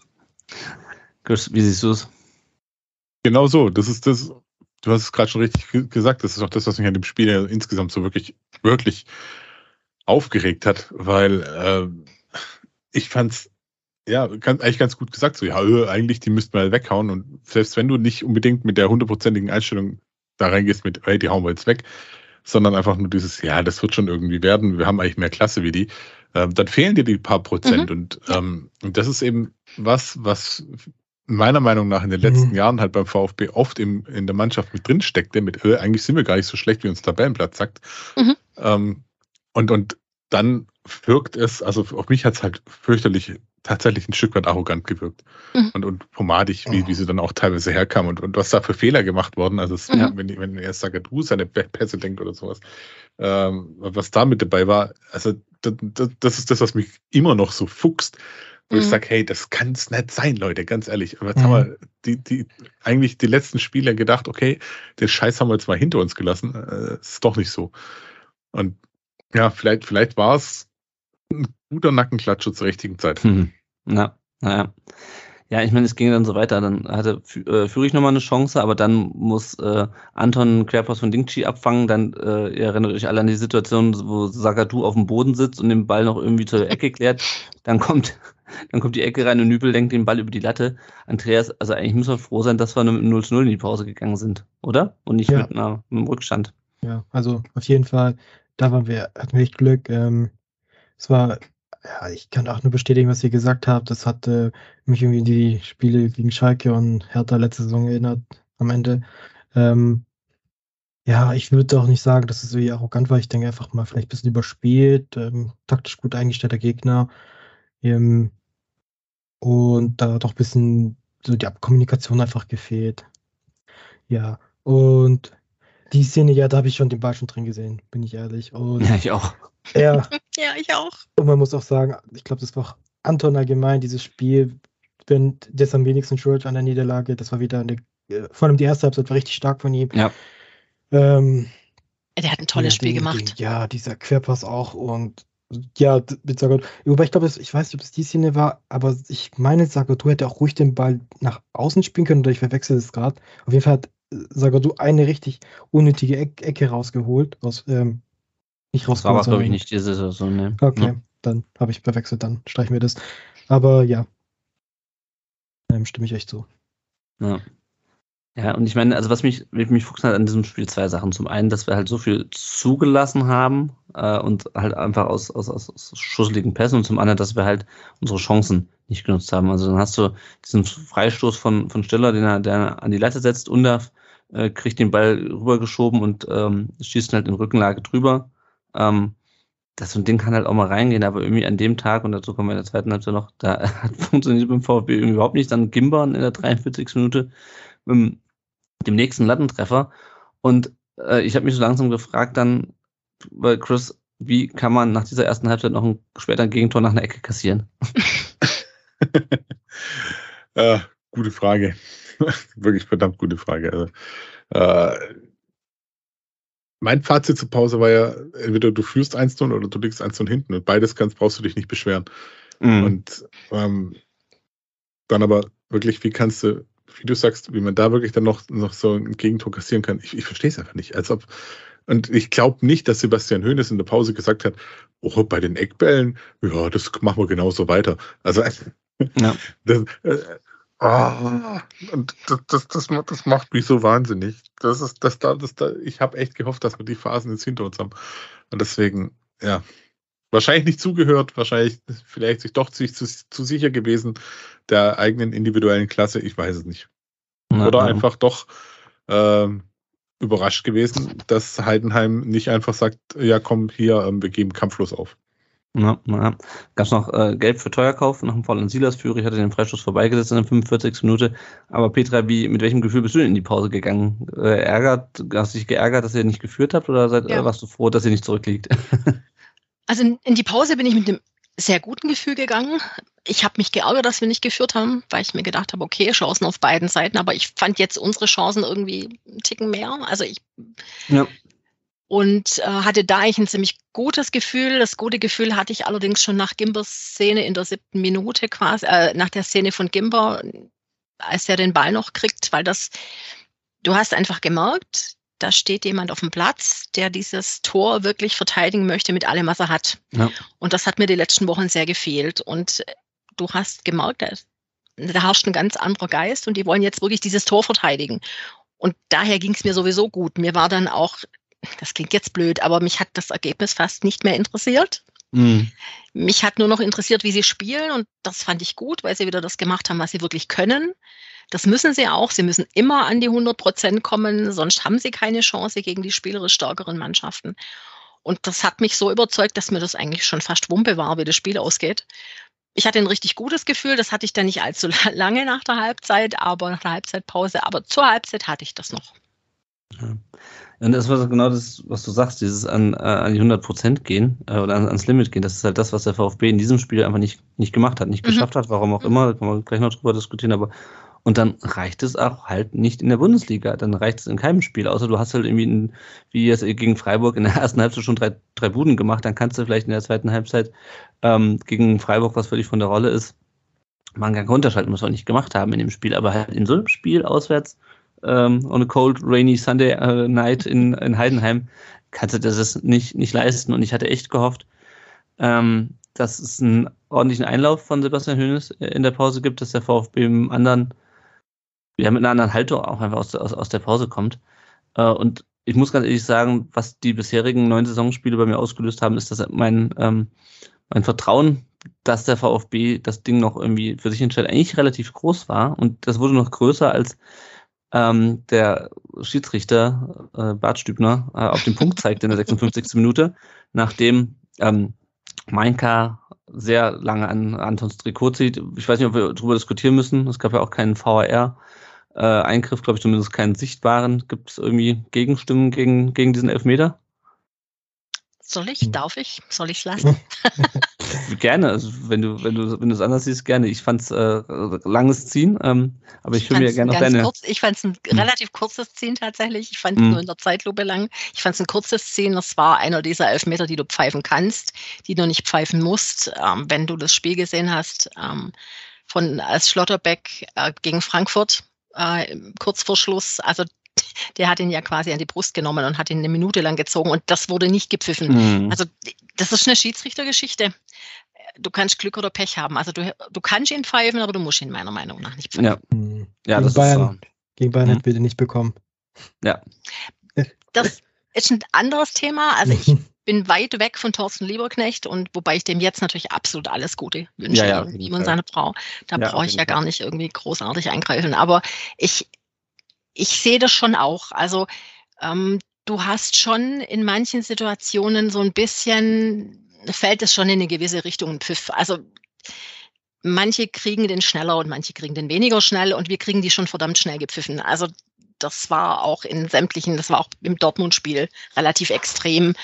Chris, wie siehst du es? Genau so. Das ist das, du hast es gerade schon richtig gesagt, das ist auch das, was mich an dem Spiel insgesamt so wirklich, wirklich aufgeregt hat, weil äh, ich fand's ja ganz, eigentlich ganz gut gesagt, so ja, äh, eigentlich die müssten wir weghauen und selbst wenn du nicht unbedingt mit der hundertprozentigen Einstellung da reingehst mit, hey, die hauen wir jetzt weg, sondern einfach nur dieses, ja, das wird schon irgendwie werden, wir haben eigentlich mehr Klasse wie die, äh, dann fehlen dir die paar Prozent mhm. und, ähm, das ist eben was, was meiner Meinung nach in den letzten mhm. Jahren halt beim VfB oft im, in der Mannschaft mit drin steckte, mit äh, eigentlich sind wir gar nicht so schlecht, wie uns Tabellenplatz sagt. Mhm. Ähm, und, und dann wirkt es, also auf mich hat es halt fürchterlich tatsächlich ein Stück weit arrogant gewirkt mhm. und, und pomadig, wie, wie sie dann auch teilweise herkam und, und was da für Fehler gemacht worden. Also es, mhm. wenn, wenn er Sagadu seine Pässe denkt oder sowas, ähm, was da mit dabei war, also das, ist das, was mich immer noch so fuchst, wo mhm. ich sage, hey, das kann es nicht sein, Leute, ganz ehrlich. Aber jetzt mhm. haben wir die, die, eigentlich die letzten Spiele gedacht, okay, den Scheiß haben wir jetzt mal hinter uns gelassen. Äh, ist doch nicht so. Und ja, vielleicht, vielleicht war es ein guter Nackenklatscher zur richtigen Zeit. Mhm. Na, naja. Ja, ich meine, es ging dann so weiter. Dann hatte äh, Führig nochmal eine Chance, aber dann muss äh, Anton Querpass von Dingchi abfangen. Dann, äh, ihr erinnert euch alle an die Situation, wo Sagadu auf dem Boden sitzt und den Ball noch irgendwie zur Ecke klärt. Dann kommt dann kommt die Ecke rein und Nübel lenkt den Ball über die Latte. Andreas, also eigentlich muss man froh sein, dass wir mit 0 zu 0 in die Pause gegangen sind, oder? Und nicht ja. mit, einer, mit einem Rückstand. Ja, also auf jeden Fall, da waren wir, hatten wir echt Glück. Ähm, es war, ja, ich kann auch nur bestätigen, was ihr gesagt habt. Das hat äh, mich irgendwie die Spiele gegen Schalke und Hertha letzte Saison erinnert am Ende. Ähm, ja, ich würde auch nicht sagen, dass es so arrogant war. Ich denke einfach mal vielleicht ein bisschen überspielt, ähm, taktisch gut eingestellter Gegner. Ähm, und da hat auch ein bisschen so die Kommunikation einfach gefehlt. Ja, und die Szene, ja, da habe ich schon den Ball schon drin gesehen, bin ich ehrlich. Und ja, ich auch. Ja, ja, ich auch. Und man muss auch sagen, ich glaube, das war auch Anton allgemein, dieses Spiel, wenn das am wenigsten schuld an der Niederlage, das war wieder eine, äh, vor allem die erste Halbzeit war richtig stark von ihm. Ja. Ähm, der hat ein tolles ja, Spiel den, gemacht. Den, ja, dieser Querpass auch und ja, mit Sagadu. Wobei ich glaube, ich weiß nicht, ob es die Szene war, aber ich meine, Sagadu hätte auch ruhig den Ball nach außen spielen können oder ich verwechsel es gerade. Auf jeden Fall hat Sagadu eine richtig unnötige Eck Ecke rausgeholt. Aus, ähm, nicht rausgeholt. Das war glaube ich, nicht diese Saison, ne? Okay, ja. dann habe ich verwechselt, dann streichen wir das. Aber ja, ähm, stimme ich echt zu. Ja. Ja, und ich meine, also was mich, mich fuchsen hat an diesem Spiel zwei Sachen. Zum einen, dass wir halt so viel zugelassen haben, äh, und halt einfach aus, aus, aus, schusseligen Pässen und zum anderen, dass wir halt unsere Chancen nicht genutzt haben. Also dann hast du diesen Freistoß von, von Stiller, den er, der an die Latte setzt, Undarf äh, kriegt den Ball rübergeschoben und ähm, schießt halt in Rückenlage drüber. Ähm, das so ein Ding kann halt auch mal reingehen, aber irgendwie an dem Tag, und dazu kommen wir in der zweiten Halbzeit noch, da hat funktioniert beim VfB irgendwie überhaupt nicht. Dann Gimbern in der 43. Minute mit dem nächsten Lattentreffer. Und äh, ich habe mich so langsam gefragt dann, weil Chris, wie kann man nach dieser ersten Halbzeit noch ein später Gegentor nach einer Ecke kassieren? äh, gute Frage. Wirklich verdammt gute Frage. Also, äh, mein Fazit zur Pause war ja, entweder du führst 1-0 oder du liegst 1-0 hinten. Und beides kannst, brauchst du dich nicht beschweren. Mhm. Und ähm, dann aber wirklich, wie kannst du, wie du sagst, wie man da wirklich dann noch, noch so ein Gegentor kassieren kann, ich, ich verstehe es einfach nicht. Als ob, und ich glaube nicht, dass Sebastian Hoeneß in der Pause gesagt hat, oh, bei den Eckbällen, ja, das machen wir genauso weiter. Also, ja. das, äh, Ah, und das, das, das, das, macht mich so wahnsinnig. Das ist, das da, das da, ich habe echt gehofft, dass wir die Phasen jetzt hinter uns haben. Und deswegen, ja, wahrscheinlich nicht zugehört, wahrscheinlich vielleicht sich doch zu, zu, zu sicher gewesen der eigenen individuellen Klasse, ich weiß es nicht. Na, Oder einfach doch ähm, überrascht gewesen, dass Heidenheim nicht einfach sagt, ja komm, hier, ähm, wir geben kampflos auf. Ja, ja. Gab es noch äh, Gelb für Teuerkauf nach dem Fall an Silas Führer. Ich hatte den Freistoß vorbeigesetzt in der 45. Minute. Aber Petra, wie, mit welchem Gefühl bist du denn in die Pause gegangen? Äh, ärgert, hast du dich geärgert, dass ihr nicht geführt habt oder seid, ja. äh, warst du froh, dass ihr nicht zurückliegt? also in, in die Pause bin ich mit einem sehr guten Gefühl gegangen. Ich habe mich geärgert, dass wir nicht geführt haben, weil ich mir gedacht habe, okay, Chancen auf beiden Seiten, aber ich fand jetzt unsere Chancen irgendwie einen Ticken mehr. Also ich ja und äh, hatte da eigentlich ein ziemlich gutes Gefühl. Das gute Gefühl hatte ich allerdings schon nach Gimbers Szene in der siebten Minute quasi, äh, nach der Szene von Gimber, als er den Ball noch kriegt, weil das, du hast einfach gemerkt, da steht jemand auf dem Platz, der dieses Tor wirklich verteidigen möchte mit allem, was er hat. Ja. Und das hat mir die letzten Wochen sehr gefehlt. Und du hast gemerkt, da herrscht ein ganz anderer Geist und die wollen jetzt wirklich dieses Tor verteidigen. Und daher ging es mir sowieso gut. Mir war dann auch das klingt jetzt blöd, aber mich hat das Ergebnis fast nicht mehr interessiert. Mhm. Mich hat nur noch interessiert, wie sie spielen und das fand ich gut, weil sie wieder das gemacht haben, was sie wirklich können. Das müssen sie auch. Sie müssen immer an die 100 Prozent kommen, sonst haben sie keine Chance gegen die spielerisch stärkeren Mannschaften. Und das hat mich so überzeugt, dass mir das eigentlich schon fast Wumpe war, wie das Spiel ausgeht. Ich hatte ein richtig gutes Gefühl, das hatte ich dann nicht allzu lange nach der Halbzeit, aber nach der Halbzeitpause, aber zur Halbzeit hatte ich das noch. Ja. Und das war genau das, was du sagst, dieses an, äh, an die 100% gehen äh, oder ans Limit gehen. Das ist halt das, was der VfB in diesem Spiel einfach nicht, nicht gemacht hat, nicht mhm. geschafft hat, warum auch immer, da kann man gleich noch drüber diskutieren, aber und dann reicht es auch halt nicht in der Bundesliga. Dann reicht es in keinem Spiel. Außer du hast halt irgendwie, ein, wie jetzt gegen Freiburg in der ersten Halbzeit schon drei, drei Buden gemacht. Dann kannst du vielleicht in der zweiten Halbzeit ähm, gegen Freiburg, was völlig von der Rolle ist, mal einen Gang runterschalten, was wir nicht gemacht haben in dem Spiel. Aber halt in so einem Spiel auswärts ähm, on a cold, rainy Sunday äh, night in, in Heidenheim, kannst du das nicht, nicht leisten. Und ich hatte echt gehofft, ähm, dass es einen ordentlichen Einlauf von Sebastian Hönes in der Pause gibt, dass der VfB im anderen, ja, mit einer anderen Haltung auch einfach aus, aus, aus der Pause kommt. Äh, und ich muss ganz ehrlich sagen, was die bisherigen neun Saisonspiele bei mir ausgelöst haben, ist, dass mein, ähm, mein Vertrauen, dass der VfB das Ding noch irgendwie für sich entscheidet, eigentlich relativ groß war. Und das wurde noch größer, als ähm, der Schiedsrichter äh, Bart Stübner äh, auf den Punkt zeigt in der 56. Minute, nachdem ähm, Mainka sehr lange an Antons Trikot zieht. Ich weiß nicht, ob wir darüber diskutieren müssen. Es gab ja auch keinen VAR. Äh, Eingriff, glaube ich, zumindest keinen sichtbaren. Gibt es irgendwie Gegenstimmen gegen, gegen diesen Elfmeter? Soll ich? Darf ich? Soll ich es lassen? gerne, also wenn du, wenn du, wenn du es anders siehst, gerne. Ich fand es äh, langes Ziehen, ähm, aber ich, ich höre mir gerne noch deine. Kurz, ich fand es ein hm. relativ kurzes Ziehen tatsächlich. Ich fand es hm. nur in der Zeitlupe lang. Ich fand es ein kurzes Ziehen. Das war einer dieser Elfmeter, die du pfeifen kannst, die du nicht pfeifen musst, ähm, wenn du das Spiel gesehen hast. Ähm, von als Schlotterbeck äh, gegen Frankfurt äh, kurz vor Schluss. Also der hat ihn ja quasi an die Brust genommen und hat ihn eine Minute lang gezogen und das wurde nicht gepfiffen. Mhm. Also das ist eine Schiedsrichtergeschichte. Du kannst Glück oder Pech haben. Also du, du kannst ihn pfeifen, aber du musst ihn meiner Meinung nach nicht pfeifen. Ja, mhm. ja gegen das Bayern, ist so. Gegen Bayern mhm. wir den nicht bekommen. Ja. Das ist ein anderes Thema. Also ich bin weit weg von Thorsten Lieberknecht und wobei ich dem jetzt natürlich absolut alles Gute wünsche, ja, ja, ihm und seine Frau. Da ja, brauche ich ja gar nicht irgendwie großartig eingreifen. Aber ich, ich sehe das schon auch. Also ähm, du hast schon in manchen Situationen so ein bisschen, fällt es schon in eine gewisse Richtung Pfiff. Also manche kriegen den schneller und manche kriegen den weniger schnell und wir kriegen die schon verdammt schnell gepfiffen. Also das war auch in sämtlichen, das war auch im Dortmund-Spiel relativ extrem.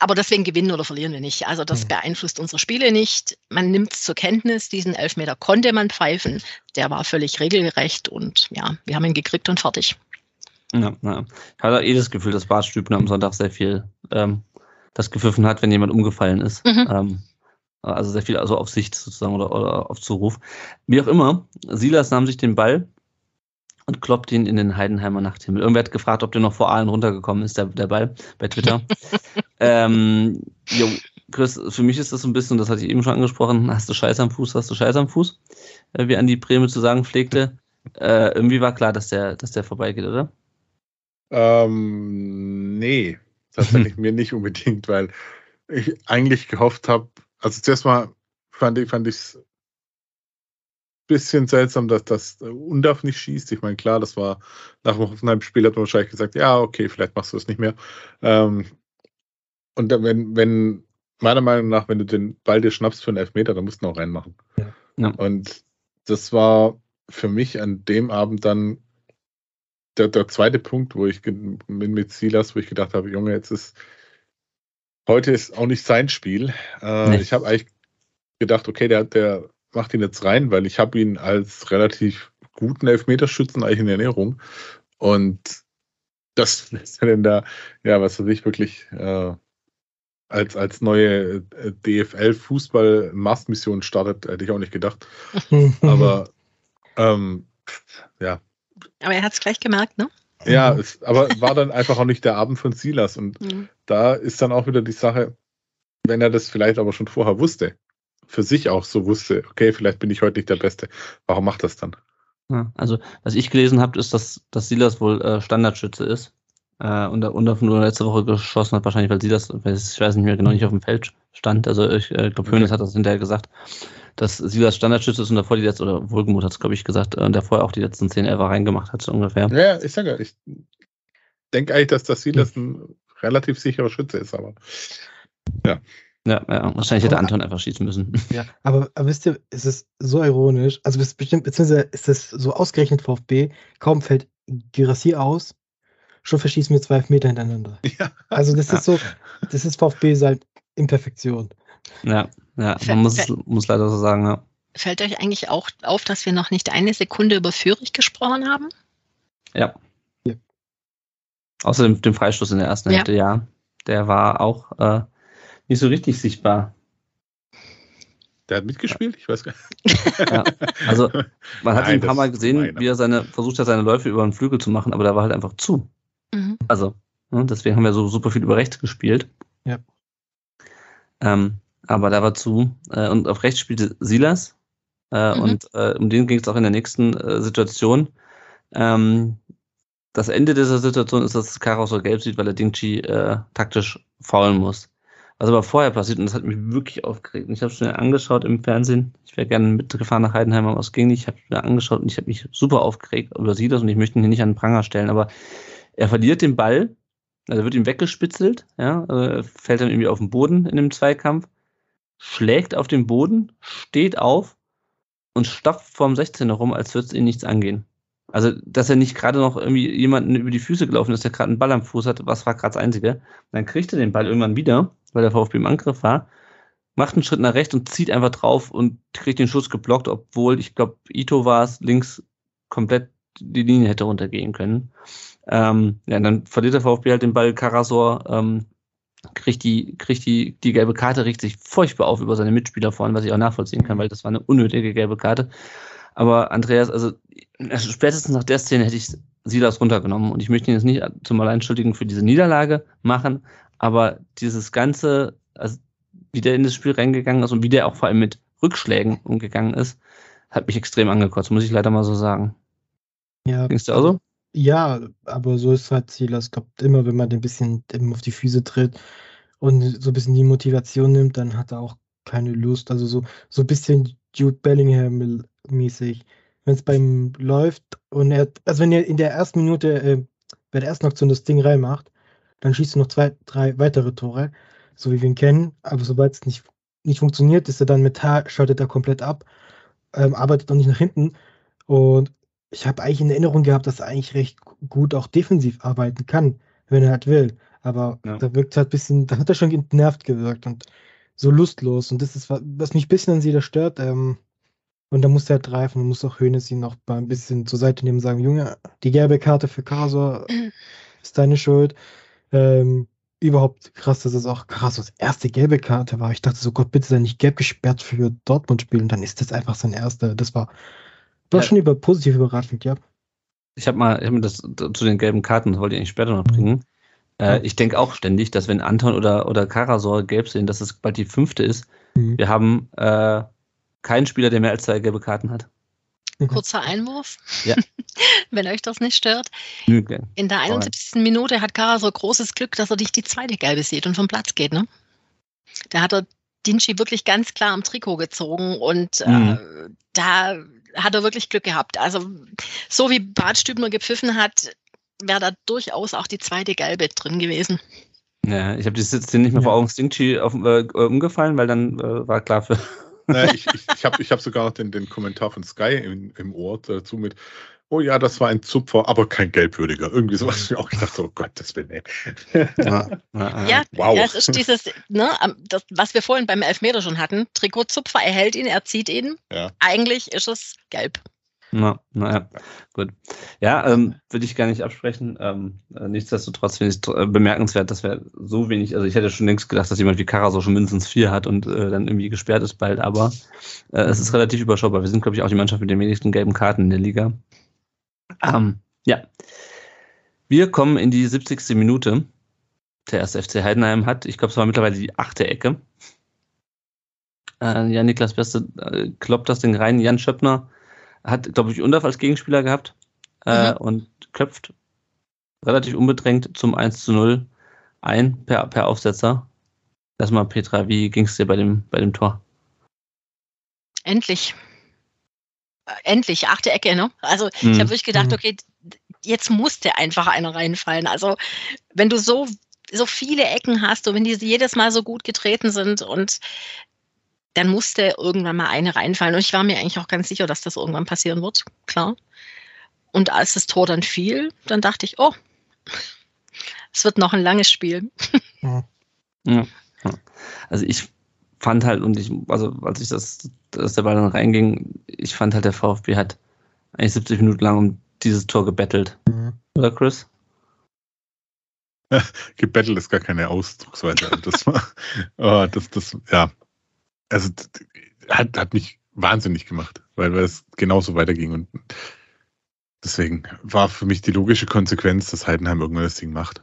Aber deswegen gewinnen oder verlieren wir nicht. Also das mhm. beeinflusst unsere Spiele nicht. Man nimmt es zur Kenntnis, diesen Elfmeter konnte man pfeifen. Der war völlig regelgerecht und ja, wir haben ihn gekriegt und fertig. Ja, ja. Ich hatte eh das Gefühl, dass Bart Stübner am Sonntag sehr viel ähm, das gepfiffen hat, wenn jemand umgefallen ist. Mhm. Ähm, also sehr viel also auf Sicht sozusagen oder, oder auf Zuruf. Wie auch immer, Silas nahm sich den Ball und kloppt ihn in den Heidenheimer Nachthimmel. Irgendwer hat gefragt, ob der noch vor Aalen runtergekommen ist, der, der Ball, bei Twitter. ähm, jo, Chris, für mich ist das so ein bisschen, das hatte ich eben schon angesprochen, hast du Scheiß am Fuß, hast du Scheiß am Fuß, äh, wie Andi Breme zu sagen pflegte. Äh, irgendwie war klar, dass der, dass der vorbeigeht, oder? Ähm, nee, tatsächlich mir nicht unbedingt, weil ich eigentlich gehofft habe, also zuerst mal fand ich fand es bisschen seltsam, dass das Undaf nicht schießt. Ich meine, klar, das war nach dem Hoffenheim-Spiel hat man wahrscheinlich gesagt, ja, okay, vielleicht machst du das nicht mehr. Ähm, und dann, wenn, wenn, meiner Meinung nach, wenn du den Ball dir schnappst für einen Elfmeter, dann musst du ihn auch reinmachen. Ja. Und das war für mich an dem Abend dann der, der zweite Punkt, wo ich mit Silas, wo ich gedacht habe, Junge, jetzt ist heute ist auch nicht sein Spiel. Äh, nee. Ich habe eigentlich gedacht, okay, der, der macht ihn jetzt rein, weil ich habe ihn als relativ guten Elfmeterschützen eigentlich in Erinnerung. Und das ist er denn da, ja, was weiß ich, wirklich äh, als, als neue äh, DFL-Fußball-Mastmission startet, hätte ich auch nicht gedacht. Aber ähm, ja, aber er hat es gleich gemerkt, ne? Ja, es, aber war dann einfach auch nicht der Abend von Silas. Und mhm. da ist dann auch wieder die Sache, wenn er das vielleicht aber schon vorher wusste, für sich auch so wusste, okay, vielleicht bin ich heute nicht der Beste, warum macht das dann? Ja, also, was ich gelesen habe, ist, dass, dass Silas wohl äh, Standardschütze ist. Äh, und, und nur letzte Woche geschossen hat, wahrscheinlich, weil Silas, ich weiß nicht mehr genau, nicht auf dem Feld stand. Also, ich äh, glaube, Hönes okay. hat das hinterher gesagt dass Silas Standardschütze ist und davor die letzte, oder Wohlgemuth hat es, glaube ich, gesagt, und äh, davor auch die letzten zehn Elfer reingemacht hat, so ungefähr. Ja, ich sage, ich denke eigentlich, dass das Silas ein relativ sicherer Schütze ist, aber ja. Ja, ja, wahrscheinlich hätte Anton einfach schießen müssen. Ja, aber, aber wisst ihr, es ist so ironisch, also bestimmt, beziehungsweise ist es so ausgerechnet VfB, kaum fällt Girassi aus, schon verschießen wir zwei Meter hintereinander. Ja. Also das ja. ist so, das ist VfB halt Imperfektion. Ja, ja, man muss, muss leider so sagen, ja. Fällt euch eigentlich auch auf, dass wir noch nicht eine Sekunde über Führig gesprochen haben? Ja. ja. Außer dem, dem, Freistoß in der ersten ja. Hälfte, ja. Der war auch äh, nicht so richtig sichtbar. Der hat mitgespielt? Ich weiß gar nicht. Ja, also man hat Nein, ihn ein paar Mal gesehen, wie er seine, versucht hat, seine Läufe über den Flügel zu machen, aber der war halt einfach zu. Mhm. Also, ne, deswegen haben wir so super viel über rechts gespielt. Ja. Ähm, aber da war zu. Äh, und auf rechts spielte Silas. Äh, mhm. Und äh, um den ging es auch in der nächsten äh, Situation. Ähm, das Ende dieser Situation ist, dass Karaus so gelb sieht, weil er Dingchi äh, taktisch faulen muss. Was aber vorher passiert, und das hat mich wirklich aufgeregt. Und ich habe es mir angeschaut im Fernsehen. Ich wäre gerne mitgefahren nach Heidenheim, aber es ging nicht. Ich habe mir angeschaut und ich habe mich super aufgeregt über Silas und ich möchte ihn hier nicht an den Pranger stellen. Aber er verliert den Ball, also wird ihm weggespitzelt, ja, äh, fällt dann irgendwie auf den Boden in dem Zweikampf schlägt auf den Boden, steht auf und stapft vorm 16er rum, als würde es ihn nichts angehen. Also, dass er nicht gerade noch irgendwie jemanden über die Füße gelaufen ist, der gerade einen Ball am Fuß hat, was war gerade das Einzige. Dann kriegt er den Ball irgendwann wieder, weil der VfB im Angriff war, macht einen Schritt nach rechts und zieht einfach drauf und kriegt den Schuss geblockt, obwohl, ich glaube, Ito war es, links komplett die Linie hätte runtergehen können. Ähm, ja, dann verliert der VfB halt den Ball, Karasor ähm, kriegt die, kriegt die, die gelbe Karte, regt sich furchtbar auf über seine Mitspieler vorne, was ich auch nachvollziehen kann, weil das war eine unnötige gelbe Karte. Aber Andreas, also, also spätestens nach der Szene hätte ich Silas runtergenommen und ich möchte ihn jetzt nicht zum Alleinschuldigen für diese Niederlage machen, aber dieses ganze, also wie der in das Spiel reingegangen ist und wie der auch vor allem mit Rückschlägen umgegangen ist, hat mich extrem angekotzt, muss ich leider mal so sagen. Ja. Ging's dir auch so? Ja, aber so ist halt Silas. Ich glaube, immer wenn man den ein bisschen auf die Füße tritt und so ein bisschen die Motivation nimmt, dann hat er auch keine Lust. Also so, so ein bisschen Jude Bellingham-mäßig. Wenn es beim läuft und er, also wenn er in der ersten Minute äh, bei der ersten Aktion das Ding reinmacht, dann schießt er noch zwei, drei weitere Tore, so wie wir ihn kennen. Aber sobald es nicht, nicht funktioniert, ist er dann mit H, schaltet er komplett ab, ähm, arbeitet auch nicht nach hinten. Und ich habe eigentlich in Erinnerung gehabt, dass er eigentlich recht gut auch defensiv arbeiten kann, wenn er halt will. Aber ja. da wirkt halt ein bisschen, da hat er schon genervt gewirkt und so lustlos. Und das ist, was mich ein bisschen an sie da stört. Ähm, und da muss er halt greifen und muss auch Hönes ihn noch mal ein bisschen zur Seite nehmen und sagen, Junge, die gelbe Karte für Karasor ist deine Schuld. Ähm, überhaupt krass, dass es auch Karasors erste gelbe Karte war. Ich dachte so, Gott, bitte sei nicht gelb gesperrt für Dortmund-Spiel. Und dann ist das einfach sein erster. Das war, war ja. schon über, positiv überraschend, ja. Ich habe mal, ich hab mir das zu den gelben Karten, das wollte ich eigentlich später noch bringen. Äh, ich denke auch ständig, dass wenn Anton oder, oder Karasor gelb sehen, dass es bald die fünfte ist. Mhm. Wir haben äh, keinen Spieler, der mehr als zwei gelbe Karten hat. Mhm. Kurzer Einwurf, ja. wenn euch das nicht stört. Okay. In der 71. Minute hat Karasor großes Glück, dass er dich die zweite gelbe sieht und vom Platz geht. Ne? Da hat er Dinci wirklich ganz klar am Trikot gezogen und äh, mhm. äh, da hat er wirklich Glück gehabt. Also so wie Bart Stübner gepfiffen hat, wäre da durchaus auch die zweite Gelbe drin gewesen. Ja, ich habe die Szene nicht mehr ja. vor Augen. Stingchi auf, äh, umgefallen, weil dann äh, war klar für. Naja, ich ich, ich habe ich hab sogar noch den, den Kommentar von Sky im, im Ohr dazu mit, oh ja, das war ein Zupfer, aber kein gelbwürdiger. Irgendwie sowas. Ich auch gedacht, oh Gott, das bin ich. Ja, ja, wow. ja, es ist dieses, ne, das, was wir vorhin beim Elfmeter schon hatten. Trikotzupfer, er hält ihn, er zieht ihn. Ja. Eigentlich ist es gelb. Na, naja, gut. Ja, ähm, würde ich gar nicht absprechen. Ähm, äh, nichtsdestotrotz finde ich äh, bemerkenswert, dass wir so wenig, also ich hätte schon längst gedacht, dass jemand wie Karasor schon mindestens vier hat und äh, dann irgendwie gesperrt ist bald, aber äh, es ist relativ überschaubar. Wir sind, glaube ich, auch die Mannschaft mit den wenigsten gelben Karten in der Liga. Ähm, ja. Wir kommen in die 70. Minute. Der erste FC Heidenheim hat, ich glaube, es war mittlerweile die achte Ecke. Äh, ja, Niklas Beste äh, kloppt das Ding rein. Jan Schöppner hat, glaube ich, Undorf als Gegenspieler gehabt äh, mhm. und köpft relativ unbedrängt zum 1 zu 0 ein per, per Aufsetzer. Erstmal, Petra, wie ging es dir bei dem, bei dem Tor? Endlich. Äh, endlich, achte Ecke, ne? Also mhm. ich habe wirklich gedacht, mhm. okay, jetzt musste einfach einer reinfallen. Also wenn du so so viele Ecken hast und wenn die jedes Mal so gut getreten sind und dann musste irgendwann mal eine reinfallen. Und ich war mir eigentlich auch ganz sicher, dass das irgendwann passieren wird, klar. Und als das Tor dann fiel, dann dachte ich, oh, es wird noch ein langes Spiel. Ja. ja. Also ich fand halt, und ich, also als ich das, dass der Ball dann reinging, ich fand halt, der VfB hat eigentlich 70 Minuten lang um dieses Tor gebettelt. Mhm. Oder Chris? gebettelt ist gar keine Ausdrucksweise. Das war, oh, das, das, ja, also hat, hat mich wahnsinnig gemacht, weil, weil es genauso weiterging. Und deswegen war für mich die logische Konsequenz, dass Heidenheim irgendwann das Ding macht.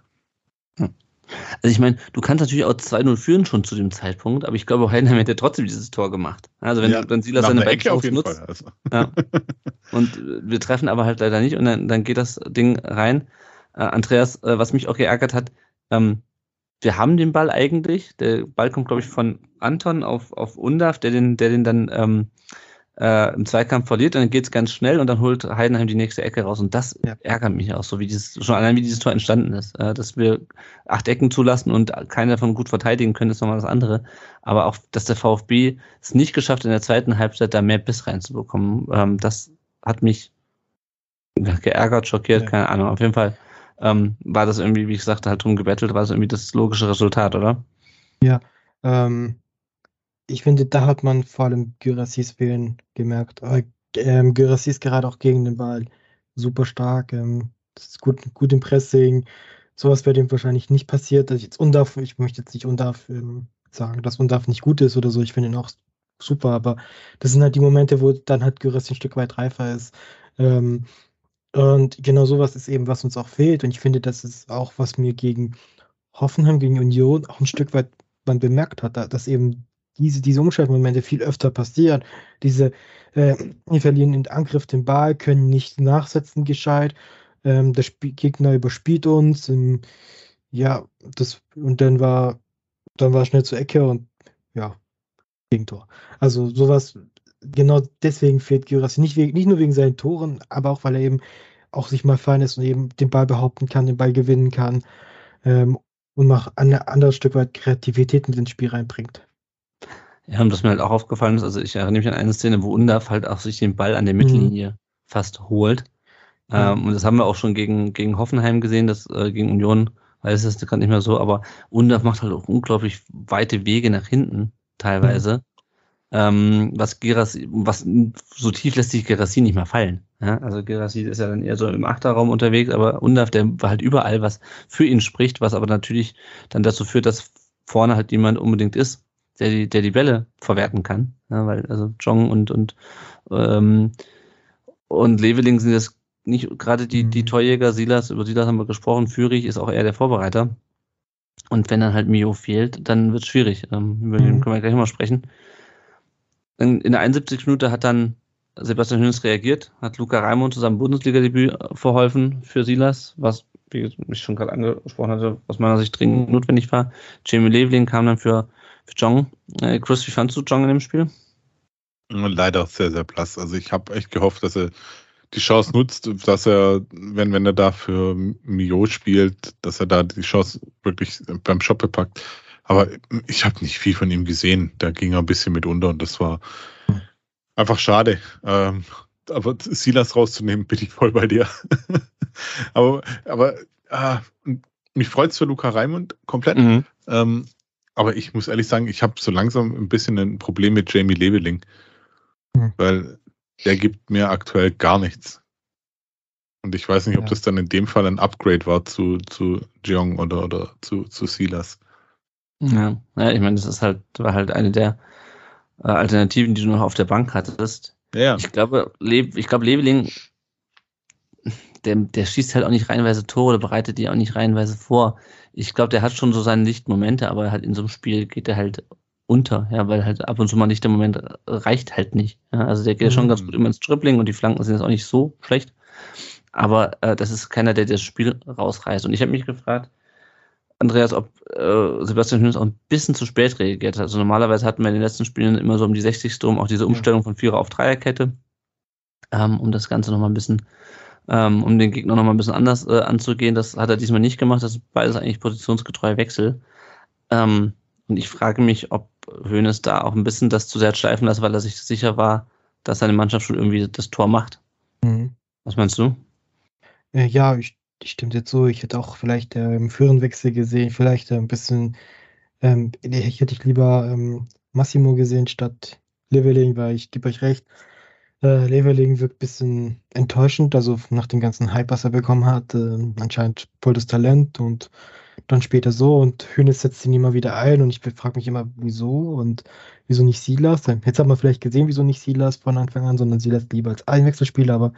Also ich meine, du kannst natürlich auch 2-0 führen schon zu dem Zeitpunkt, aber ich glaube, Heidenheim hätte trotzdem dieses Tor gemacht. Also wenn ja, dann Silas seine beiden Chancen nutzt. Fall, also. ja. Und wir treffen aber halt leider nicht und dann, dann geht das Ding rein. Äh, Andreas, äh, was mich auch geärgert hat, ähm, wir haben den Ball eigentlich. Der Ball kommt, glaube ich, von Anton auf, auf Undaf, der den, der den dann ähm, äh, im Zweikampf verliert. Und dann geht es ganz schnell und dann holt Heidenheim die nächste Ecke raus. Und das ja. ärgert mich auch so, wie dieses, schon allein wie dieses Tor entstanden ist. Äh, dass wir acht Ecken zulassen und keiner davon gut verteidigen können, ist nochmal das andere. Aber auch, dass der VfB es nicht geschafft, in der zweiten Halbzeit da mehr Biss reinzubekommen, ähm, das hat mich geärgert, schockiert, ja. keine Ahnung. Auf jeden Fall ähm, war das irgendwie, wie ich sagte, halt drum gebettelt, war das irgendwie das logische Resultat, oder? Ja, ähm, ich finde, da hat man vor allem Gyrassis Fehlen gemerkt. Äh, ähm, Gyrassis gerade auch gegen den Ball super stark, ähm, gut, gut im Pressing. Sowas wäre dem wahrscheinlich nicht passiert. Also jetzt Undarf, ich möchte jetzt nicht Undarf ähm, sagen, dass Undarf nicht gut ist oder so. Ich finde ihn auch super, aber das sind halt die Momente, wo dann halt Gyrassi ein Stück weit reifer ist. Ähm, und genau sowas ist eben, was uns auch fehlt. Und ich finde, das ist auch, was mir gegen Hoffenheim, gegen Union auch ein Stück weit man bemerkt hat, dass eben diese, diese Umschaltmomente viel öfter passieren. Diese, äh, wir verlieren in Angriff den Ball, können nicht nachsetzen gescheit. Ähm, der Sp Gegner überspielt uns. Ähm, ja, das, und dann war dann war schnell zur Ecke und ja, Gegentor. Also sowas, genau deswegen fehlt Girassi. Nicht, nicht nur wegen seinen Toren, aber auch, weil er eben auch sich mal fein ist und eben den Ball behaupten kann, den Ball gewinnen kann ähm, und noch ein anderes Stück weit Kreativität mit ins Spiel reinbringt. Ja, und was mir halt auch aufgefallen ist, also ich erinnere mich an eine Szene, wo Undaf halt auch sich den Ball an der Mittellinie mhm. fast holt. Ja. Ähm, und das haben wir auch schon gegen, gegen Hoffenheim gesehen, das äh, gegen Union weiß es gerade nicht mehr so, aber Undaf macht halt auch unglaublich weite Wege nach hinten teilweise. Mhm. Ähm, was Gerassi, was so tief lässt sich Gerassi nicht mehr fallen. Ja? Also Gerassi ist ja dann eher so im Achterraum unterwegs, aber Undaf, der halt überall, was für ihn spricht, was aber natürlich dann dazu führt, dass vorne halt jemand unbedingt ist, der die, der die Bälle verwerten kann. Ja, weil also Jong und und ähm, und Leveling sind jetzt nicht gerade die, die mhm. Torjäger, Silas, über Silas haben wir gesprochen, Führig ist auch eher der Vorbereiter. Und wenn dann halt Mio fehlt, dann wird es schwierig. Ähm, über mhm. den können wir gleich mal sprechen. In, in der 71. Minute hat dann Sebastian Hönes reagiert, hat Luca Raimund zu seinem Bundesliga-Debüt verholfen für Silas, was, wie ich schon gerade angesprochen hatte, aus meiner Sicht dringend notwendig war. Jamie Leveling kam dann für, für Jong. Äh, Chris, wie fandst du Jong in dem Spiel? Leider sehr, sehr blass. Also ich habe echt gehofft, dass er die Chance nutzt, dass er, wenn, wenn er da für Mio spielt, dass er da die Chance wirklich beim Shop bepackt. Aber ich habe nicht viel von ihm gesehen. Da ging er ein bisschen mit unter und das war einfach schade. Ähm, aber Silas rauszunehmen, bin ich voll bei dir. aber aber äh, mich freut es für Luca Raimund komplett. Mhm. Ähm, aber ich muss ehrlich sagen, ich habe so langsam ein bisschen ein Problem mit Jamie Leveling. Mhm. Weil der gibt mir aktuell gar nichts. Und ich weiß nicht, ob ja. das dann in dem Fall ein Upgrade war zu, zu Jeong oder, oder zu, zu Silas. Ja, ja ich meine, das ist halt, war halt eine der äh, Alternativen, die du noch auf der Bank hattest. Ja. Ich glaube, Le ich glaube, Leveling, der, der schießt halt auch nicht reihenweise Tore oder bereitet die auch nicht reihenweise vor. Ich glaube, der hat schon so seine Lichtmomente, aber halt in so einem Spiel geht er halt unter, ja, weil halt ab und zu mal nicht der Moment reicht halt nicht. Ja, also der geht mhm. schon ganz gut immer ins Dribbling und die Flanken sind jetzt auch nicht so schlecht. Aber äh, das ist keiner, der das Spiel rausreißt. Und ich habe mich gefragt, Andreas, ob äh, Sebastian Hünes auch ein bisschen zu spät reagiert hat. Also normalerweise hatten wir in den letzten Spielen immer so um die 60 Strom auch diese Umstellung von Vierer auf Dreierkette, ähm, um das Ganze nochmal ein bisschen, ähm, um den Gegner nochmal ein bisschen anders äh, anzugehen. Das hat er diesmal nicht gemacht. Das ist beides eigentlich positionsgetreue Wechsel. Ähm, und ich frage mich, ob Hoeneß da auch ein bisschen das zu sehr schleifen lässt, weil er sich sicher war, dass seine Mannschaft schon irgendwie das Tor macht. Mhm. Was meinst du? Äh, ja, ich, ich stimme jetzt so. Ich hätte auch vielleicht äh, im Führenwechsel gesehen, vielleicht äh, ein bisschen, ähm, ich hätte ich lieber ähm, Massimo gesehen statt Leveling, weil ich gebe euch recht, äh, Leveling wirkt ein bisschen enttäuschend, also nach dem ganzen Hype, was er bekommen hat, äh, anscheinend volles Talent und dann später so und Hönes setzt ihn immer wieder ein und ich frage mich immer, wieso und wieso nicht Silas. Jetzt hat man vielleicht gesehen, wieso nicht Silas von Anfang an, sondern Silas lieber als Einwechselspieler, aber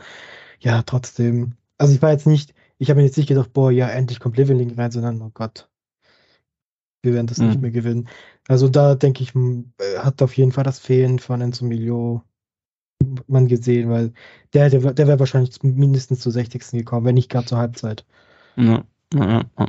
ja, trotzdem. Also ich war jetzt nicht, ich habe mir jetzt nicht gedacht, boah, ja, endlich kommt Leveling rein, sondern, oh Gott, wir werden das mhm. nicht mehr gewinnen. Also da denke ich, hat auf jeden Fall das Fehlen von Enzo Milio man gesehen, weil der, der, der wäre wahrscheinlich mindestens zur 60. gekommen, wenn nicht gar zur Halbzeit. Ja, ja, ja.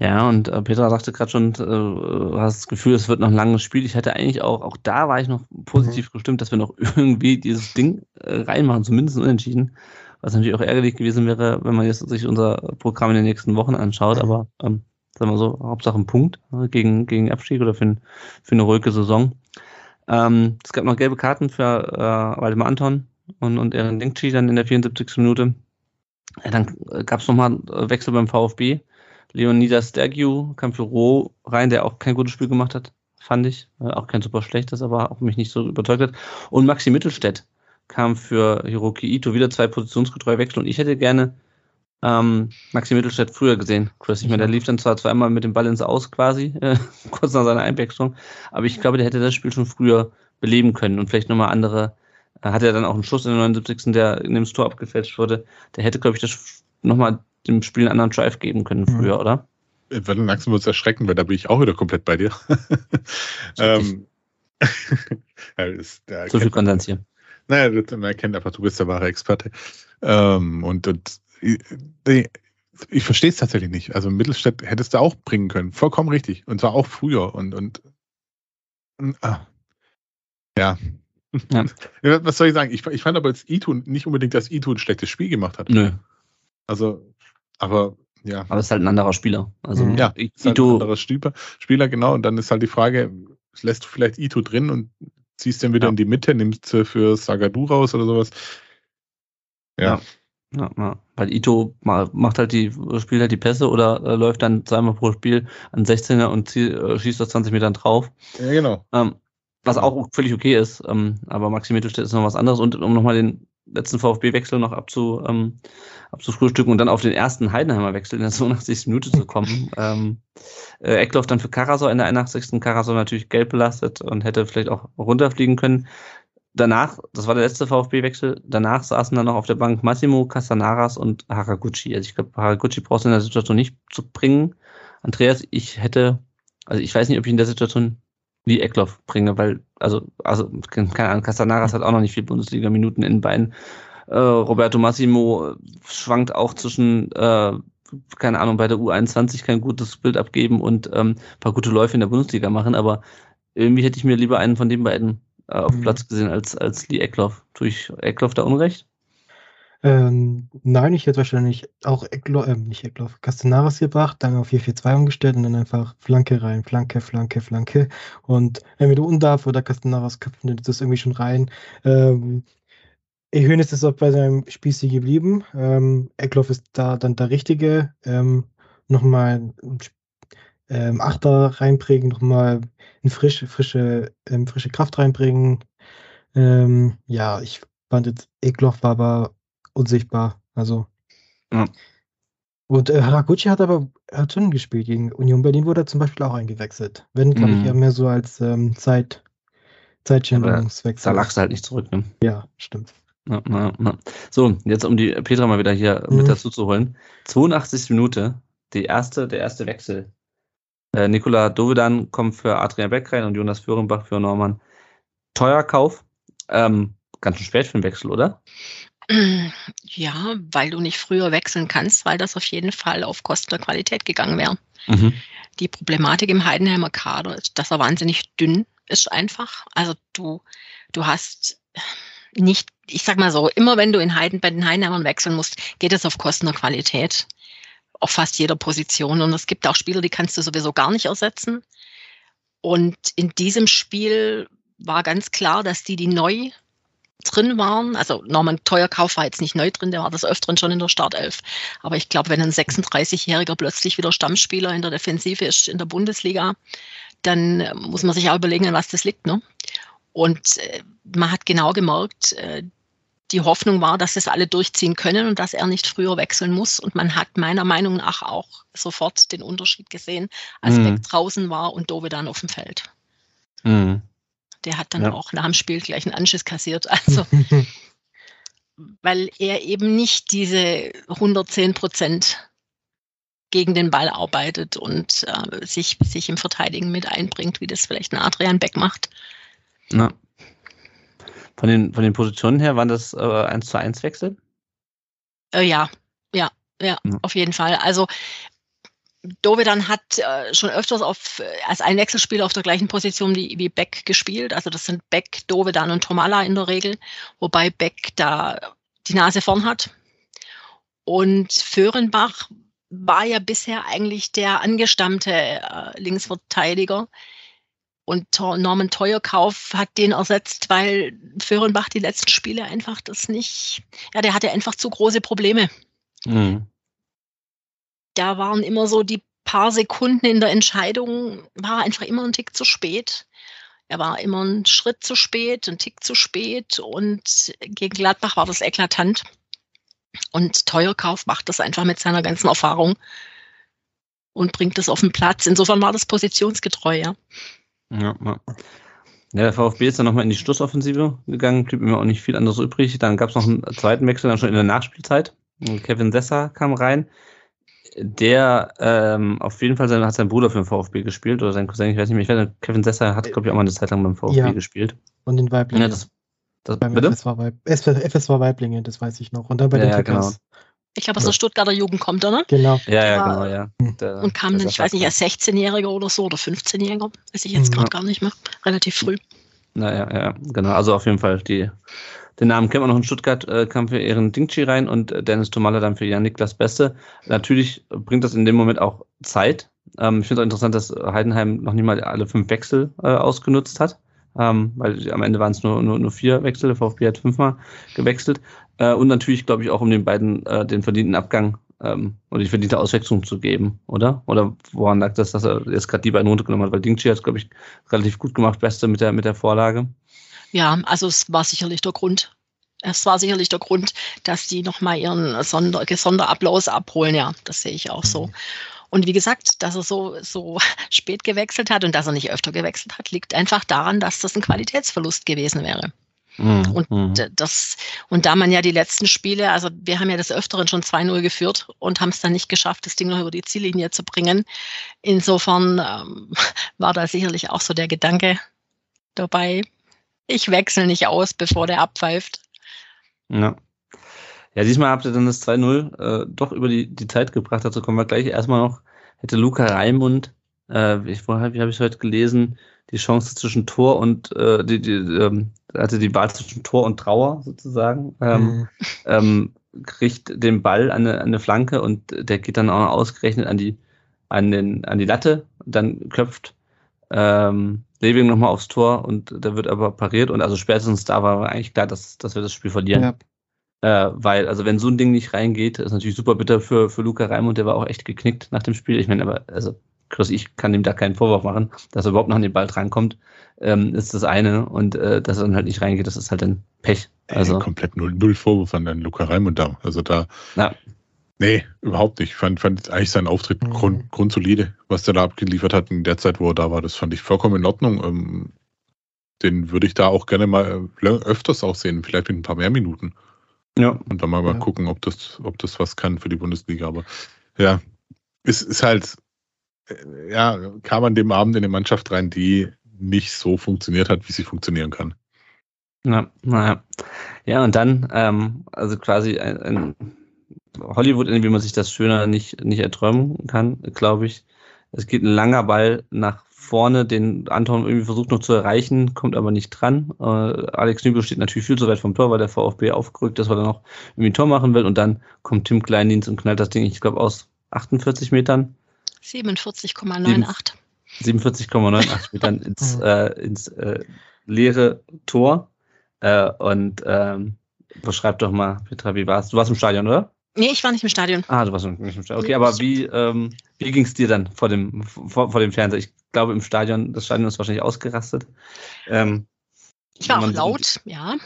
Ja, und äh, Petra sagte gerade schon, äh, du hast das Gefühl, es wird noch ein langes Spiel. Ich hatte eigentlich auch, auch da war ich noch positiv mhm. gestimmt, dass wir noch irgendwie dieses Ding äh, reinmachen, zumindest unentschieden. Was natürlich auch ärgerlich gewesen wäre, wenn man jetzt sich unser Programm in den nächsten Wochen anschaut. Aber ähm, sagen wir so, Hauptsache ein Punkt äh, gegen, gegen Abstieg oder für, ein, für eine ruhige Saison. Ähm, es gab noch gelbe Karten für äh, Waldemar Anton und, und Ehren Linkchi dann in der 74. Minute. Ja, dann äh, gab es nochmal äh, Wechsel beim VfB. Leonidas Stergiu kam für Roh rein, der auch kein gutes Spiel gemacht hat, fand ich. Äh, auch kein super schlechtes, aber auch mich nicht so überzeugt hat. Und Maxi Mittelstädt kam für Hiroki Ito wieder zwei positionsgetreue Wechsel. Und ich hätte gerne ähm, Maxi Mittelstädt früher gesehen, Chris. Ich meine, der lief dann zwar zweimal mit dem Ball ins Aus quasi, äh, kurz nach seiner Einwechslung, aber ich glaube, der hätte das Spiel schon früher beleben können und vielleicht nochmal andere. Äh, hat er dann auch einen Schuss in der 79. der in dem Tor abgefälscht wurde. Der hätte, glaube ich, das nochmal dem Spiel einen anderen Drive geben können mhm. früher, mhm. oder? Ich werde langsam uns erschrecken, weil da bin ich auch wieder komplett bei dir. ähm, ja, ist, so viel kondensieren. Naja, man erkennt einfach, du bist der wahre Experte. Ähm, und, und die, ich verstehe es tatsächlich nicht. Also Mittelstädt hättest du auch bringen können. Vollkommen richtig. Und zwar auch früher. Und, und ah. ja. ja. Was soll ich sagen? Ich, ich fand aber jetzt Ito nicht unbedingt, dass Ito ein schlechtes Spiel gemacht hat. Nö. Also, aber ja. Aber es ist halt ein anderer Spieler. Also ja, ist halt ein anderer Spieler, genau. Und dann ist halt die Frage, lässt du vielleicht Ito drin und ziehst den wieder ja. in die Mitte, nimmst für Sagadu raus oder sowas. Ja. ja. Ja, Weil Ito macht halt die, spielt halt die Pässe oder äh, läuft dann zweimal pro Spiel an 16er und zieh, äh, schießt aus 20 Metern drauf. Ja, genau. Ähm, was auch völlig okay ist, ähm, aber Maxi Mittelstädt ist noch was anderes. Und um nochmal den letzten VfB-Wechsel noch abzu, ähm, abzufrühstücken und dann auf den ersten Heidenheimer Wechsel in der 82. Minute zu kommen. ähm, äh, Eckloff dann für Karasor in der 81. Karasor natürlich gelb belastet und hätte vielleicht auch runterfliegen können. Danach, das war der letzte VfB-Wechsel, danach saßen dann noch auf der Bank Massimo, Casanaras und Haraguchi. Also ich glaube, Haraguchi brauchst du in der Situation nicht zu bringen. Andreas, ich hätte, also ich weiß nicht, ob ich in der Situation wie Eckloff bringe, weil, also, also, keine Ahnung, Castanaras hat auch noch nicht viel Bundesliga-Minuten in Beinen. Äh, Roberto Massimo schwankt auch zwischen, äh, keine Ahnung, bei der U21 kein gutes Bild abgeben und ähm, paar gute Läufe in der Bundesliga machen, aber irgendwie hätte ich mir lieber einen von den beiden äh, auf mhm. Platz gesehen als, als Lee Eckloff. Tue ich Eckloff da Unrecht? Ähm, nein, ich hätte wahrscheinlich auch Ecklo, äh, nicht Eckloff, Castenaras gebracht, dann auf 4-4-2 umgestellt und dann einfach Flanke rein, Flanke, Flanke, Flanke. Und entweder Undarf oder Castenaras köpfen das irgendwie schon rein. Ähm, Hönes ist auch bei seinem Spießig geblieben. Ähm, Eckloff ist da dann der Richtige. Ähm, nochmal ähm, Achter reinbringen, nochmal eine frische, frische, ähm, frische Kraft reinbringen. Ähm, ja, ich fand jetzt Eckloff war aber unsichtbar. Also. Ja. Und äh, Haraguchi hat aber schon gespielt. Gegen Union Berlin wurde er zum Beispiel auch eingewechselt. Wenn, glaube mhm. ich, eher mehr so als ähm, Zeit, Zeitschänderungswechsel. Da lachst du halt nicht zurück, ne? Ja, stimmt. Na, na, na. So, jetzt um die Petra mal wieder hier mhm. mit dazu zu holen. 82. Minute, die erste, der erste Wechsel. Äh, Nikola Dovedan kommt für Adrian Beck rein und Jonas Föhrenbach für Norman. Teuer Kauf. Ähm, ganz schön spät für den Wechsel, oder? Ja, weil du nicht früher wechseln kannst, weil das auf jeden Fall auf Kosten der Qualität gegangen wäre. Mhm. Die Problematik im Heidenheimer Kader ist, dass er wahnsinnig dünn ist einfach. Also du, du hast nicht, ich sag mal so, immer wenn du in Heiden, bei den Heidenheimern wechseln musst, geht es auf Kosten der Qualität. Auf fast jeder Position. Und es gibt auch Spieler, die kannst du sowieso gar nicht ersetzen. Und in diesem Spiel war ganz klar, dass die, die neu drin waren. Also Norman Teuerkauf war jetzt nicht neu drin, der war das Öfteren schon in der Startelf. Aber ich glaube, wenn ein 36-Jähriger plötzlich wieder Stammspieler in der Defensive ist in der Bundesliga, dann äh, muss man sich auch überlegen, an was das liegt. Ne? Und äh, man hat genau gemerkt, äh, die Hoffnung war, dass es alle durchziehen können und dass er nicht früher wechseln muss. Und man hat meiner Meinung nach auch sofort den Unterschied gesehen, als mhm. Beck draußen war und Dove dann auf dem Feld. Mhm. Der hat dann ja. auch nach dem Spiel gleich einen Anschiss kassiert. Also, weil er eben nicht diese 110 Prozent gegen den Ball arbeitet und äh, sich, sich im Verteidigen mit einbringt, wie das vielleicht ein Adrian Beck macht. Ja. Von den, von den Positionen her waren das äh, 1 zu 1 Wechsel? Äh, ja, ja, ja, ja, auf jeden Fall. Also Dovedan hat äh, schon öfters auf, äh, als ein Wechselspieler auf der gleichen Position wie, wie Beck gespielt. Also das sind Beck, Dovedan und Tomala in der Regel, wobei Beck da die Nase vorn hat. Und Föhrenbach war ja bisher eigentlich der angestammte äh, Linksverteidiger. Und Norman Teuerkauf hat den ersetzt, weil Föhrenbach die letzten Spiele einfach das nicht, ja, der hatte einfach zu große Probleme. Mhm da waren immer so die paar Sekunden in der Entscheidung, war einfach immer ein Tick zu spät. Er war immer ein Schritt zu spät, ein Tick zu spät und gegen Gladbach war das eklatant. Und Teuerkauf macht das einfach mit seiner ganzen Erfahrung und bringt das auf den Platz. Insofern war das positionsgetreu, ja. Ja, ja. der VfB ist dann nochmal in die Schlussoffensive gegangen, blieb immer auch nicht viel anderes übrig. Dann gab es noch einen zweiten Wechsel, dann schon in der Nachspielzeit. Kevin Sessa kam rein der ähm, auf jeden Fall sein, hat sein Bruder für den VfB gespielt oder sein Cousin, ich weiß nicht mehr. Ich weiß Kevin Sessa hat, glaube ich, auch mal eine Zeit lang beim VfB ja. gespielt. Und den Weiblingen. Ja, das, das, beim bitte? FS war, Weib, FS war Weiblinge, das weiß ich noch. Und dann bei ja, den ja, genau. Ich glaube, aus der Stuttgarter Jugend kommt er, ne? Genau. Ja, ja, genau, ja. Der, und kam dann, ich weiß nicht, als 16-Jähriger oder so oder 15-Jähriger, weiß ich jetzt mhm. gerade gar nicht mehr. Relativ früh. Naja, ja, genau. Also auf jeden Fall die, den Namen kennen wir noch in Stuttgart, äh, kam für Ehren Dingchi rein und äh, Dennis Tomalla dann für Jan Niklas Beste. Natürlich bringt das in dem Moment auch Zeit. Ähm, ich finde es auch interessant, dass Heidenheim noch nicht mal alle fünf Wechsel äh, ausgenutzt hat. Ähm, weil am Ende waren es nur, nur, nur vier Wechsel, der VfB hat fünfmal gewechselt. Äh, und natürlich, glaube ich, auch um den beiden äh, den verdienten Abgang ähm, oder die verdiente Auswechslung zu geben, oder? Oder woran lag das, dass er jetzt gerade die beiden runtergenommen hat? Weil Dingchi hat, glaube ich, relativ gut gemacht, Beste mit der, mit der Vorlage. Ja, also es war sicherlich der Grund. Es war sicherlich der Grund, dass die nochmal ihren Sonder Sonderapplaus abholen. Ja, das sehe ich auch so. Mhm. Und wie gesagt, dass er so, so spät gewechselt hat und dass er nicht öfter gewechselt hat, liegt einfach daran, dass das ein Qualitätsverlust gewesen wäre. Mhm. Und mhm. das, und da man ja die letzten Spiele, also wir haben ja des Öfteren schon 2-0 geführt und haben es dann nicht geschafft, das Ding noch über die Ziellinie zu bringen. Insofern ähm, war da sicherlich auch so der Gedanke dabei, ich wechsle nicht aus, bevor der abpfeift. Ja. Ja, diesmal habt ihr dann das 2-0 äh, doch über die, die Zeit gebracht. Dazu kommen wir gleich. Erstmal noch, hätte Luca Raimund, äh, ich, wo habe ich heute gelesen, die Chance zwischen Tor und äh, die, die ähm, hatte die Wahl zwischen Tor und Trauer sozusagen. Ähm, mhm. ähm, kriegt den Ball an eine, an eine Flanke und der geht dann auch ausgerechnet an die an den an die Latte. Dann köpft ähm, Leving nochmal aufs Tor und da wird aber pariert und also spätestens da war eigentlich klar, dass, dass wir das Spiel verlieren. Ja. Äh, weil, also wenn so ein Ding nicht reingeht, ist natürlich super bitter für, für Luca Raimund, der war auch echt geknickt nach dem Spiel. Ich meine, aber, also Chris, ich kann ihm da keinen Vorwurf machen, dass er überhaupt noch an den Ball drankommt, ähm, ist das eine. Und äh, dass er dann halt nicht reingeht, das ist halt ein Pech. Also Ey, komplett null, null Vorwurf an den Luca Raimund da. Also da. Ja. Nee, überhaupt nicht. Ich fand, fand eigentlich seinen Auftritt mhm. grund, grundsolide, was der da abgeliefert hat in der Zeit, wo er da war. Das fand ich vollkommen in Ordnung. Ähm, den würde ich da auch gerne mal äh, öfters auch sehen, vielleicht mit ein paar mehr Minuten. Ja. Und dann mal, ja. mal gucken, ob das, ob das was kann für die Bundesliga. Aber ja, es ist halt, äh, ja, kam an dem Abend in eine Mannschaft rein, die nicht so funktioniert hat, wie sie funktionieren kann. Ja, naja. Ja, und dann, ähm, also quasi ein, ein Hollywood, wie man sich das schöner nicht, nicht erträumen kann, glaube ich. Es geht ein langer Ball nach vorne, den Anton irgendwie versucht noch zu erreichen, kommt aber nicht dran. Äh, Alex Nübel steht natürlich viel zu weit vom Tor, weil der VfB aufgerückt ist, weil er noch irgendwie ein Tor machen will. Und dann kommt Tim Kleindienst und knallt das Ding, ich glaube, aus 48 Metern. 47,98. 47,98 Metern ins, äh, ins äh, leere Tor. Äh, und ähm, beschreib doch mal, Petra, wie war's? Du warst im Stadion, oder? Nee, ich war nicht im Stadion. Ah, du warst nicht im Stadion. Okay, aber wie, ähm, wie ging es dir dann vor dem, vor, vor dem Fernseher? Ich glaube, im Stadion, das Stadion ist wahrscheinlich ausgerastet. Ähm, ich war auch laut, so, ja.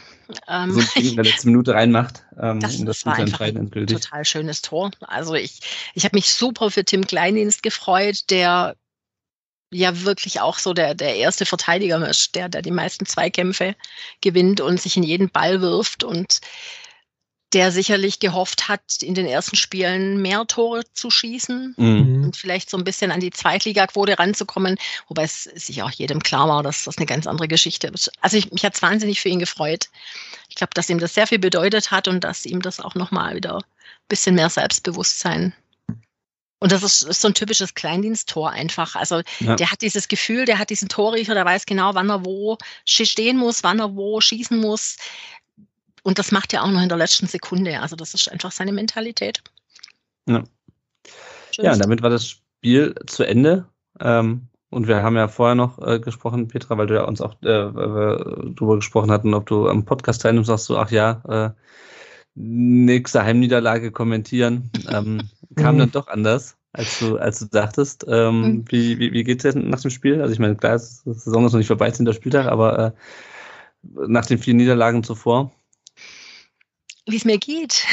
Ähm, so in der letzten Minute reinmacht. Ähm, das, um das, war einfach ein total schönes Tor. Also ich, ich habe mich super für Tim Kleindienst gefreut, der ja wirklich auch so der, der erste Verteidiger ist, der, der die meisten Zweikämpfe gewinnt und sich in jeden Ball wirft und der sicherlich gehofft hat, in den ersten Spielen mehr Tore zu schießen mhm. und vielleicht so ein bisschen an die Zweitligaquote ranzukommen, wobei es sich auch jedem klar war, dass das eine ganz andere Geschichte ist. Also ich, mich hat es wahnsinnig für ihn gefreut. Ich glaube, dass ihm das sehr viel bedeutet hat und dass ihm das auch nochmal wieder ein bisschen mehr Selbstbewusstsein und das ist, ist, so ein typisches Kleindiensttor einfach. Also ja. der hat dieses Gefühl, der hat diesen Torriecher, der weiß genau, wann er wo stehen muss, wann er wo schießen muss. Und das macht er auch noch in der letzten Sekunde. Also das ist einfach seine Mentalität. Ja, ja und damit war das Spiel zu Ende. Ähm, und wir haben ja vorher noch äh, gesprochen, Petra, weil du ja uns auch äh, darüber gesprochen hatten, ob du am Podcast teilnimmst, sagst du, ach ja, äh, nächste Heimniederlage kommentieren. Ähm, kam dann doch anders, als du, als du dachtest. Ähm, mhm. wie, wie, wie geht es nach dem Spiel? Also ich meine, klar, die Saison ist noch nicht vorbei, sind der Spieltag, aber äh, nach den vier Niederlagen zuvor, wie es mir geht.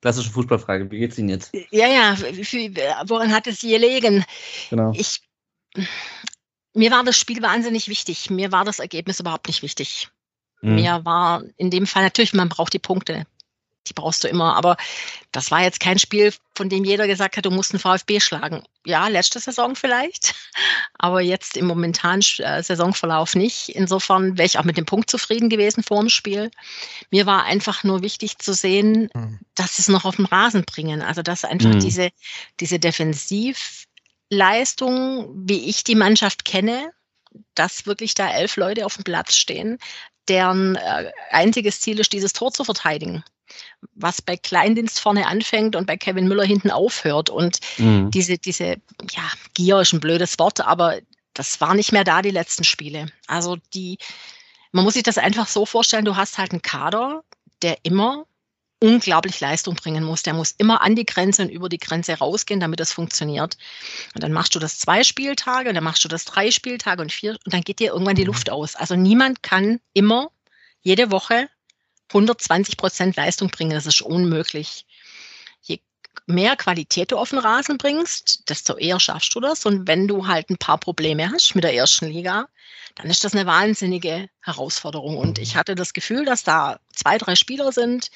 Klassische Fußballfrage, wie geht es Ihnen jetzt? Ja, ja, woran hat es gelegen? Genau. Ich, mir war das Spiel wahnsinnig wichtig. Mir war das Ergebnis überhaupt nicht wichtig. Mhm. Mir war in dem Fall natürlich, man braucht die Punkte. Die brauchst du immer. Aber das war jetzt kein Spiel, von dem jeder gesagt hat, du musst einen VfB schlagen. Ja, letzte Saison vielleicht, aber jetzt im momentanen äh, Saisonverlauf nicht. Insofern wäre ich auch mit dem Punkt zufrieden gewesen vor dem Spiel. Mir war einfach nur wichtig zu sehen, mhm. dass sie es noch auf den Rasen bringen. Also dass einfach mhm. diese, diese Defensivleistung, wie ich die Mannschaft kenne, dass wirklich da elf Leute auf dem Platz stehen, deren äh, einziges Ziel ist, dieses Tor zu verteidigen. Was bei Kleindienst vorne anfängt und bei Kevin Müller hinten aufhört. Und mhm. diese, diese, ja, Gier ist ein blödes Wort, aber das war nicht mehr da, die letzten Spiele. Also die, man muss sich das einfach so vorstellen, du hast halt einen Kader, der immer unglaublich Leistung bringen muss. Der muss immer an die Grenze und über die Grenze rausgehen, damit das funktioniert. Und dann machst du das zwei Spieltage und dann machst du das drei Spieltage und vier und dann geht dir irgendwann die mhm. Luft aus. Also niemand kann immer jede Woche 120 Prozent Leistung bringen. Das ist unmöglich. Je mehr Qualität du auf den Rasen bringst, desto eher schaffst du das. Und wenn du halt ein paar Probleme hast mit der ersten Liga, dann ist das eine wahnsinnige Herausforderung. Und ich hatte das Gefühl, dass da zwei, drei Spieler sind,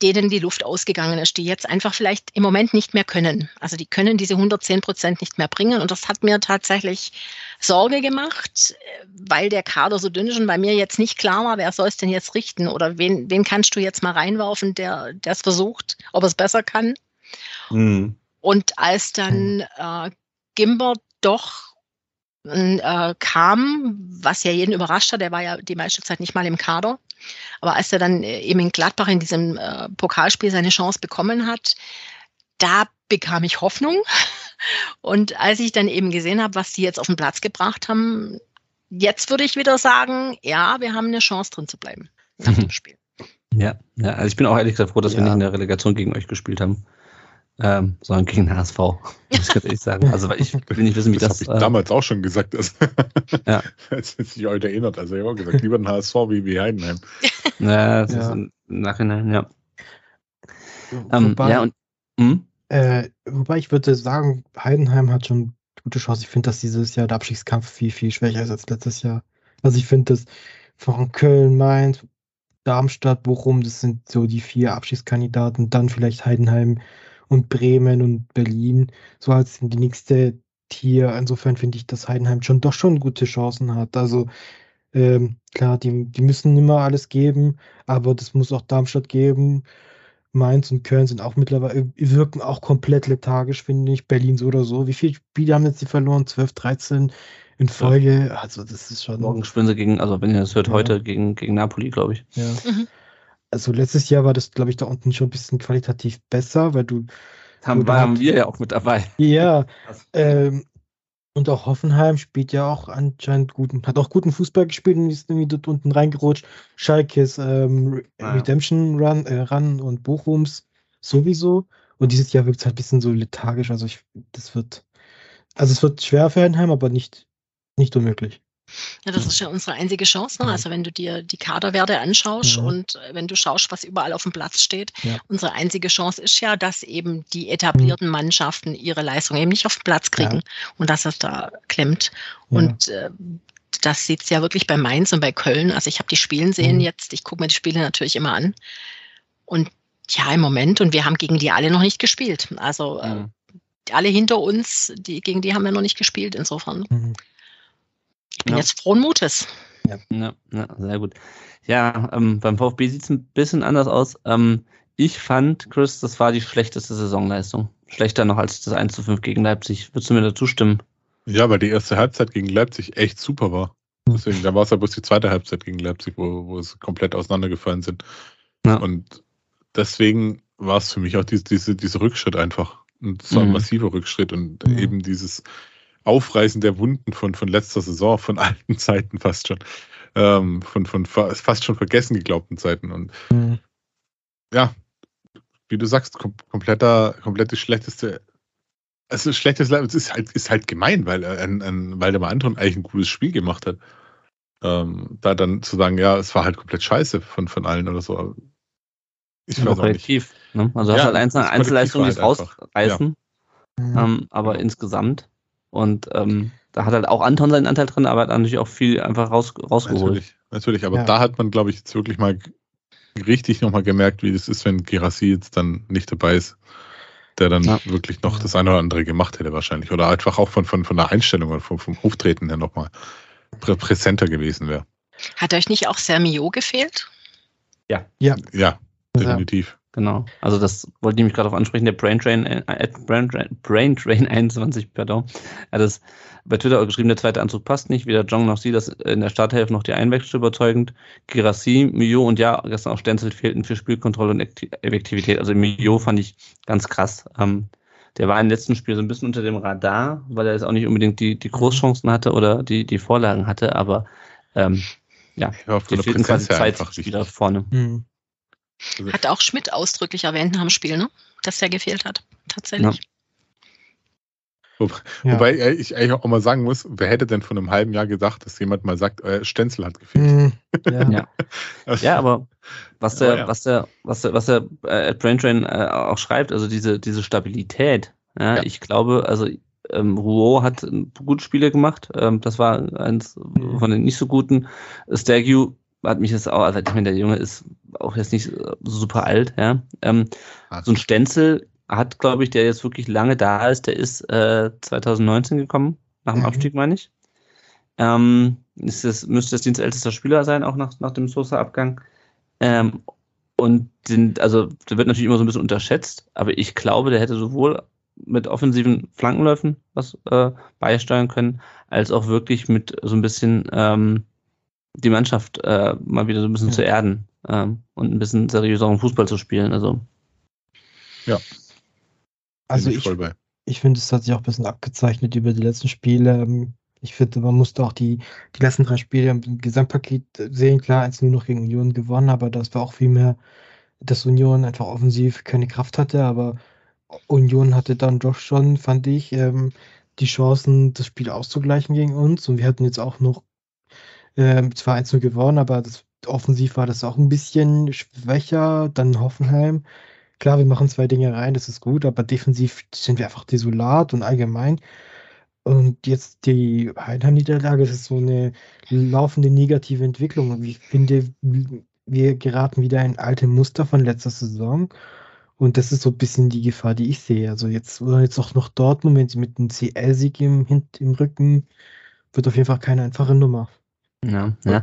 denen die Luft ausgegangen ist, die jetzt einfach vielleicht im Moment nicht mehr können. Also die können diese 110 Prozent nicht mehr bringen. Und das hat mir tatsächlich Sorge gemacht, weil der Kader so dünn ist und bei mir jetzt nicht klar war, wer soll es denn jetzt richten oder wen, wen kannst du jetzt mal reinwerfen, der es versucht, ob er es besser kann. Mhm. Und als dann äh, Gimber doch äh, kam, was ja jeden überrascht hat, der war ja die meiste Zeit nicht mal im Kader, aber als er dann äh, eben in Gladbach in diesem äh, Pokalspiel seine Chance bekommen hat, da bekam ich Hoffnung. Und als ich dann eben gesehen habe, was die jetzt auf den Platz gebracht haben, jetzt würde ich wieder sagen, ja, wir haben eine Chance drin zu bleiben nach dem Spiel. Ja, ja, also ich bin auch ehrlich gesagt froh, dass ja. wir nicht in der Relegation gegen euch gespielt haben ähm, sondern gegen den HSV. Muss ich ganz ehrlich sagen. Also weil ich will nicht wissen, wie das. das habe ich äh, damals auch schon gesagt. Dass, ja. Als sich heute erinnert. Also ich habe auch gesagt, lieber den HSV wie, wie Heidenheim. Ja, das ja. ist im Nachhinein, ja. Ähm, wobei, ja, und, hm? äh, wobei ich würde sagen, Heidenheim hat schon gute Chance. Ich finde, dass dieses Jahr der Abstiegskampf viel, viel schwächer ist als letztes Jahr. Also ich finde, dass von Köln, Mainz, Darmstadt, Bochum, das sind so die vier Abschiedskandidaten, dann vielleicht Heidenheim, und Bremen und Berlin so als die nächste Tier. Insofern finde ich, dass Heidenheim schon doch schon gute Chancen hat. Also ähm, klar, die, die müssen immer alles geben, aber das muss auch Darmstadt geben. Mainz und Köln sind auch mittlerweile, wirken auch komplett lethargisch, finde ich. Berlin so oder so. Wie viele Spiele haben jetzt die verloren? 12, 13 in Folge? Ja. Also, das ist schon. Morgen spielen sie gegen, also wenn ihr das hört, ja. heute gegen, gegen Napoli, glaube ich. Ja. Mhm also letztes Jahr war das, glaube ich, da unten schon ein bisschen qualitativ besser, weil du. Haben, waren wir ja auch mit dabei. Ja. ähm, und auch Hoffenheim spielt ja auch anscheinend guten, hat auch guten Fußball gespielt und ist irgendwie dort unten reingerutscht. Schalkes ähm, naja. Redemption Run, äh, Run und Bochums sowieso. Und dieses Jahr wirkt es halt ein bisschen so lethargisch. Also ich, das wird, also es wird schwer für Heidenheim, aber nicht, nicht unmöglich. Ja, das ist ja unsere einzige Chance. Ne? Also wenn du dir die Kaderwerte anschaust mhm. und äh, wenn du schaust, was überall auf dem Platz steht, ja. unsere einzige Chance ist ja, dass eben die etablierten mhm. Mannschaften ihre Leistung eben nicht auf den Platz kriegen ja. und dass es da klemmt. Ja. Und äh, das sieht es ja wirklich bei Mainz und bei Köln. Also ich habe die Spielen sehen mhm. jetzt, ich gucke mir die Spiele natürlich immer an. Und ja, im Moment, und wir haben gegen die alle noch nicht gespielt. Also äh, mhm. alle hinter uns, die, gegen die haben wir noch nicht gespielt, insofern. Mhm. Ich bin ja. jetzt frohen Mutes. Ja, ja, ja sehr gut. Ja, ähm, beim VfB sieht es ein bisschen anders aus. Ähm, ich fand, Chris, das war die schlechteste Saisonleistung. Schlechter noch als das 1 zu 5 gegen Leipzig. Würdest du mir dazu stimmen? Ja, weil die erste Halbzeit gegen Leipzig echt super war. Deswegen, da war es ja bloß die zweite Halbzeit gegen Leipzig, wo, wo es komplett auseinandergefallen sind. Ja. Und deswegen war es für mich auch diese, diese, dieser Rückschritt einfach. Und so ein mhm. massiver Rückschritt und mhm. eben dieses, Aufreißen der Wunden von, von letzter Saison, von alten Zeiten fast schon. Ähm, von, von fast schon vergessen geglaubten Zeiten. Und mhm. ja, wie du sagst, kom kompletter, komplett schlechteste. Also schlechtes es ist halt, ist halt gemein, weil ein, ein Waldemar Anton eigentlich ein gutes Spiel gemacht hat. Ähm, da dann zu sagen, ja, es war halt komplett scheiße von, von allen oder so. Ich weiß auch nicht. Ne? Also ja, hast halt Einzel Einzelleistungen, die halt rausreißen. Ja. Ähm, aber insgesamt und ähm, da hat halt auch Anton seinen Anteil drin, aber hat natürlich auch viel einfach raus, rausgeholt. Natürlich, natürlich. aber ja. da hat man, glaube ich, jetzt wirklich mal richtig nochmal gemerkt, wie das ist, wenn Gerassi jetzt dann nicht dabei ist, der dann ja. wirklich noch das eine oder andere gemacht hätte wahrscheinlich. Oder einfach auch von, von, von der Einstellung oder vom, vom Auftreten her nochmal prä präsenter gewesen wäre. Hat euch nicht auch Sermio gefehlt? Ja. Ja. Ja, definitiv. Genau. Also das wollte ich mich gerade auf ansprechen, der Brain Train, äh, Brain, Brain Train 21, pardon. Er hat das bei Twitter auch geschrieben, der zweite Anzug passt nicht. Weder Jong noch sie, das in der Starthälfte noch die Einwechsel überzeugend. Girassi, Mio und ja, gestern auch Stenzel fehlten für Spielkontrolle und Effektivität. Also Mio fand ich ganz krass. Ähm, der war im letzten Spiel so ein bisschen unter dem Radar, weil er jetzt auch nicht unbedingt die, die Großchancen hatte oder die, die Vorlagen hatte, aber ähm, ja, ja die fehlten quasi zwei Spieler vorne. Mhm. Also hat auch Schmidt ausdrücklich erwähnt nach dem Spiel, ne? dass er gefehlt hat. Tatsächlich. Ja. Ja. Wobei ich eigentlich auch mal sagen muss, wer hätte denn vor einem halben Jahr gedacht, dass jemand mal sagt, äh, Stenzel hat gefehlt? Mm, ja. ja. ja. aber was der, ja. was der, was der, was der äh, Braintrain äh, auch schreibt, also diese, diese Stabilität, ja, ich glaube, also ähm, Rouault hat gute Spiele gemacht. Ähm, das war eins mhm. von den nicht so guten. Stagyu hat mich jetzt auch, also ich meine, der Junge ist auch jetzt nicht super alt, ja. Ähm, so ein Stenzel hat, glaube ich, der jetzt wirklich lange da ist, der ist äh, 2019 gekommen, nach dem mhm. Abstieg, meine ich. Ähm, ist das, müsste das dienstältester Spieler sein, auch nach, nach dem Sosa-Abgang. Ähm, und den, also, der wird natürlich immer so ein bisschen unterschätzt, aber ich glaube, der hätte sowohl mit offensiven Flankenläufen was äh, beisteuern können, als auch wirklich mit so ein bisschen ähm, die Mannschaft äh, mal wieder so ein bisschen ja. zu erden ähm, und ein bisschen seriöseren Fußball zu spielen. Also ja. Also ich, ich, ich finde, es hat sich auch ein bisschen abgezeichnet über die letzten Spiele. Ähm, ich finde, man musste auch die, die letzten drei Spiele im Gesamtpaket sehen. Klar, eins nur noch gegen Union gewonnen, aber das war auch viel mehr, dass Union einfach offensiv keine Kraft hatte. Aber Union hatte dann doch schon, fand ich, ähm, die Chancen, das Spiel auszugleichen gegen uns. Und wir hatten jetzt auch noch ähm, zwar 1-0 gewonnen, aber das, offensiv war das auch ein bisschen schwächer. Dann Hoffenheim. Klar, wir machen zwei Dinge rein, das ist gut, aber defensiv sind wir einfach desolat und allgemein. Und jetzt die Heidenheim-Niederlage, das ist so eine laufende negative Entwicklung. Und ich finde, wir geraten wieder in alte Muster von letzter Saison. Und das ist so ein bisschen die Gefahr, die ich sehe. Also jetzt, oder jetzt auch noch Dortmund mit, mit einem CL-Sieg im, im Rücken, wird auf jeden Fall keine einfache Nummer. Ja, ja.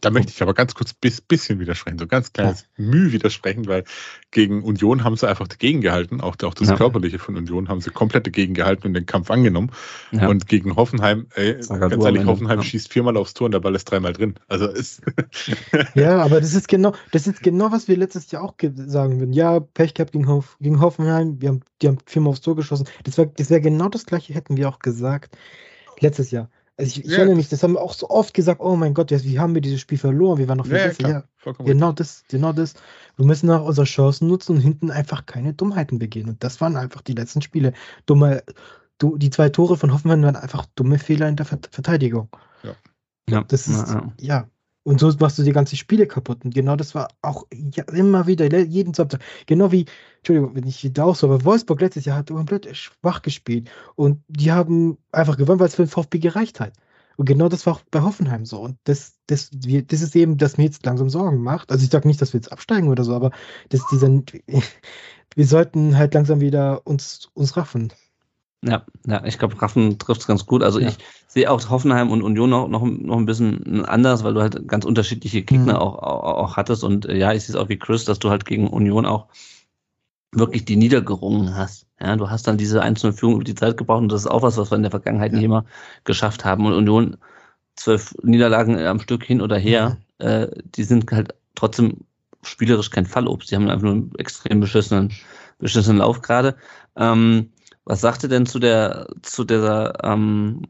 Da möchte ich aber ganz kurz ein bisschen widersprechen, so ganz kleines ja. Mühe widersprechen, weil gegen Union haben sie einfach dagegen gehalten, auch, auch das ja. Körperliche von Union haben sie komplett dagegen gehalten und den Kampf angenommen. Ja. Und gegen Hoffenheim, ey, ganz ehrlich, Hoffenheim schießt viermal aufs Tor und der Ball ist dreimal drin. Also ist. ja, aber das ist genau, das ist genau, was wir letztes Jahr auch sagen würden. Ja, Pech gehabt gegen, Hof, gegen Hoffenheim, wir haben, die haben viermal aufs Tor geschossen. Das wäre das wär genau das gleiche, hätten wir auch gesagt letztes Jahr. Also ich, ich ja. erinnere mich, das haben wir auch so oft gesagt, oh mein Gott, wie haben wir dieses Spiel verloren? Wir waren noch viel ja, besser. Ja, genau das, genau das. Wir müssen auch unsere Chancen nutzen und hinten einfach keine Dummheiten begehen. Und das waren einfach die letzten Spiele. Dumme, du, die zwei Tore von Hoffenheim waren einfach dumme Fehler in der Verteidigung. Ja. ja. Das ist, ja. Und so machst du die ganzen Spiele kaputt. Und genau das war auch ja, immer wieder, jeden Sonntag. Genau wie, Entschuldigung, wenn ich da auch so, aber Wolfsburg letztes Jahr hat komplett schwach gespielt. Und die haben einfach gewonnen, weil es für den VfB gereicht hat. Und genau das war auch bei Hoffenheim so. Und das, das, wir, das ist eben, das mir jetzt langsam Sorgen macht. Also ich sage nicht, dass wir jetzt absteigen oder so, aber das, dieser, wir sollten halt langsam wieder uns, uns raffen. Ja, ja, ich glaube, Raffen trifft es ganz gut. Also ja. ich sehe auch Hoffenheim und Union noch, noch, noch ein bisschen anders, weil du halt ganz unterschiedliche Gegner mhm. auch, auch, auch, hattest. Und äh, ja, ich sehe es auch wie Chris, dass du halt gegen Union auch wirklich die niedergerungen hast. Ja, du hast dann diese einzelne Führung über die Zeit gebraucht und das ist auch was, was wir in der Vergangenheit ja. nicht immer geschafft haben. Und Union, zwölf Niederlagen am Stück hin oder her, mhm. äh, die sind halt trotzdem spielerisch kein Fallobst. Die haben einfach nur einen extrem beschissenen, beschissenen Lauf gerade. Ähm, was sagt ihr denn zu der, zu dieser, ähm,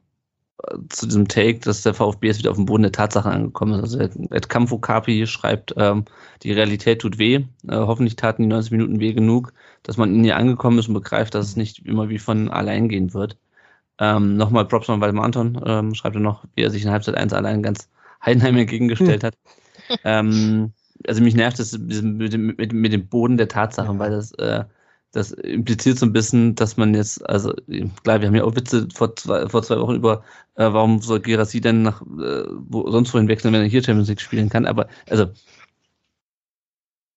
zu diesem Take, dass der VfB jetzt wieder auf dem Boden der Tatsachen angekommen ist? Also Ed Campo Capi schreibt, ähm, die Realität tut weh. Äh, hoffentlich taten die 90 Minuten weh genug, dass man in ihr angekommen ist und begreift, dass es nicht immer wie von allein gehen wird. Ähm, Nochmal Props von Waldemar Anton, ähm, schreibt er noch, wie er sich in Halbzeit 1 allein ganz Heidenheim entgegengestellt hat. ähm, also mich nervt das mit, mit, mit, dem Boden der Tatsachen, ja. weil das äh, das impliziert so ein bisschen, dass man jetzt, also klar, wir haben ja auch Witze vor zwei, vor zwei Wochen über, äh, warum soll Gerassi denn nach äh, wo, sonst wohin wechseln, wenn er hier Champions League spielen kann, aber also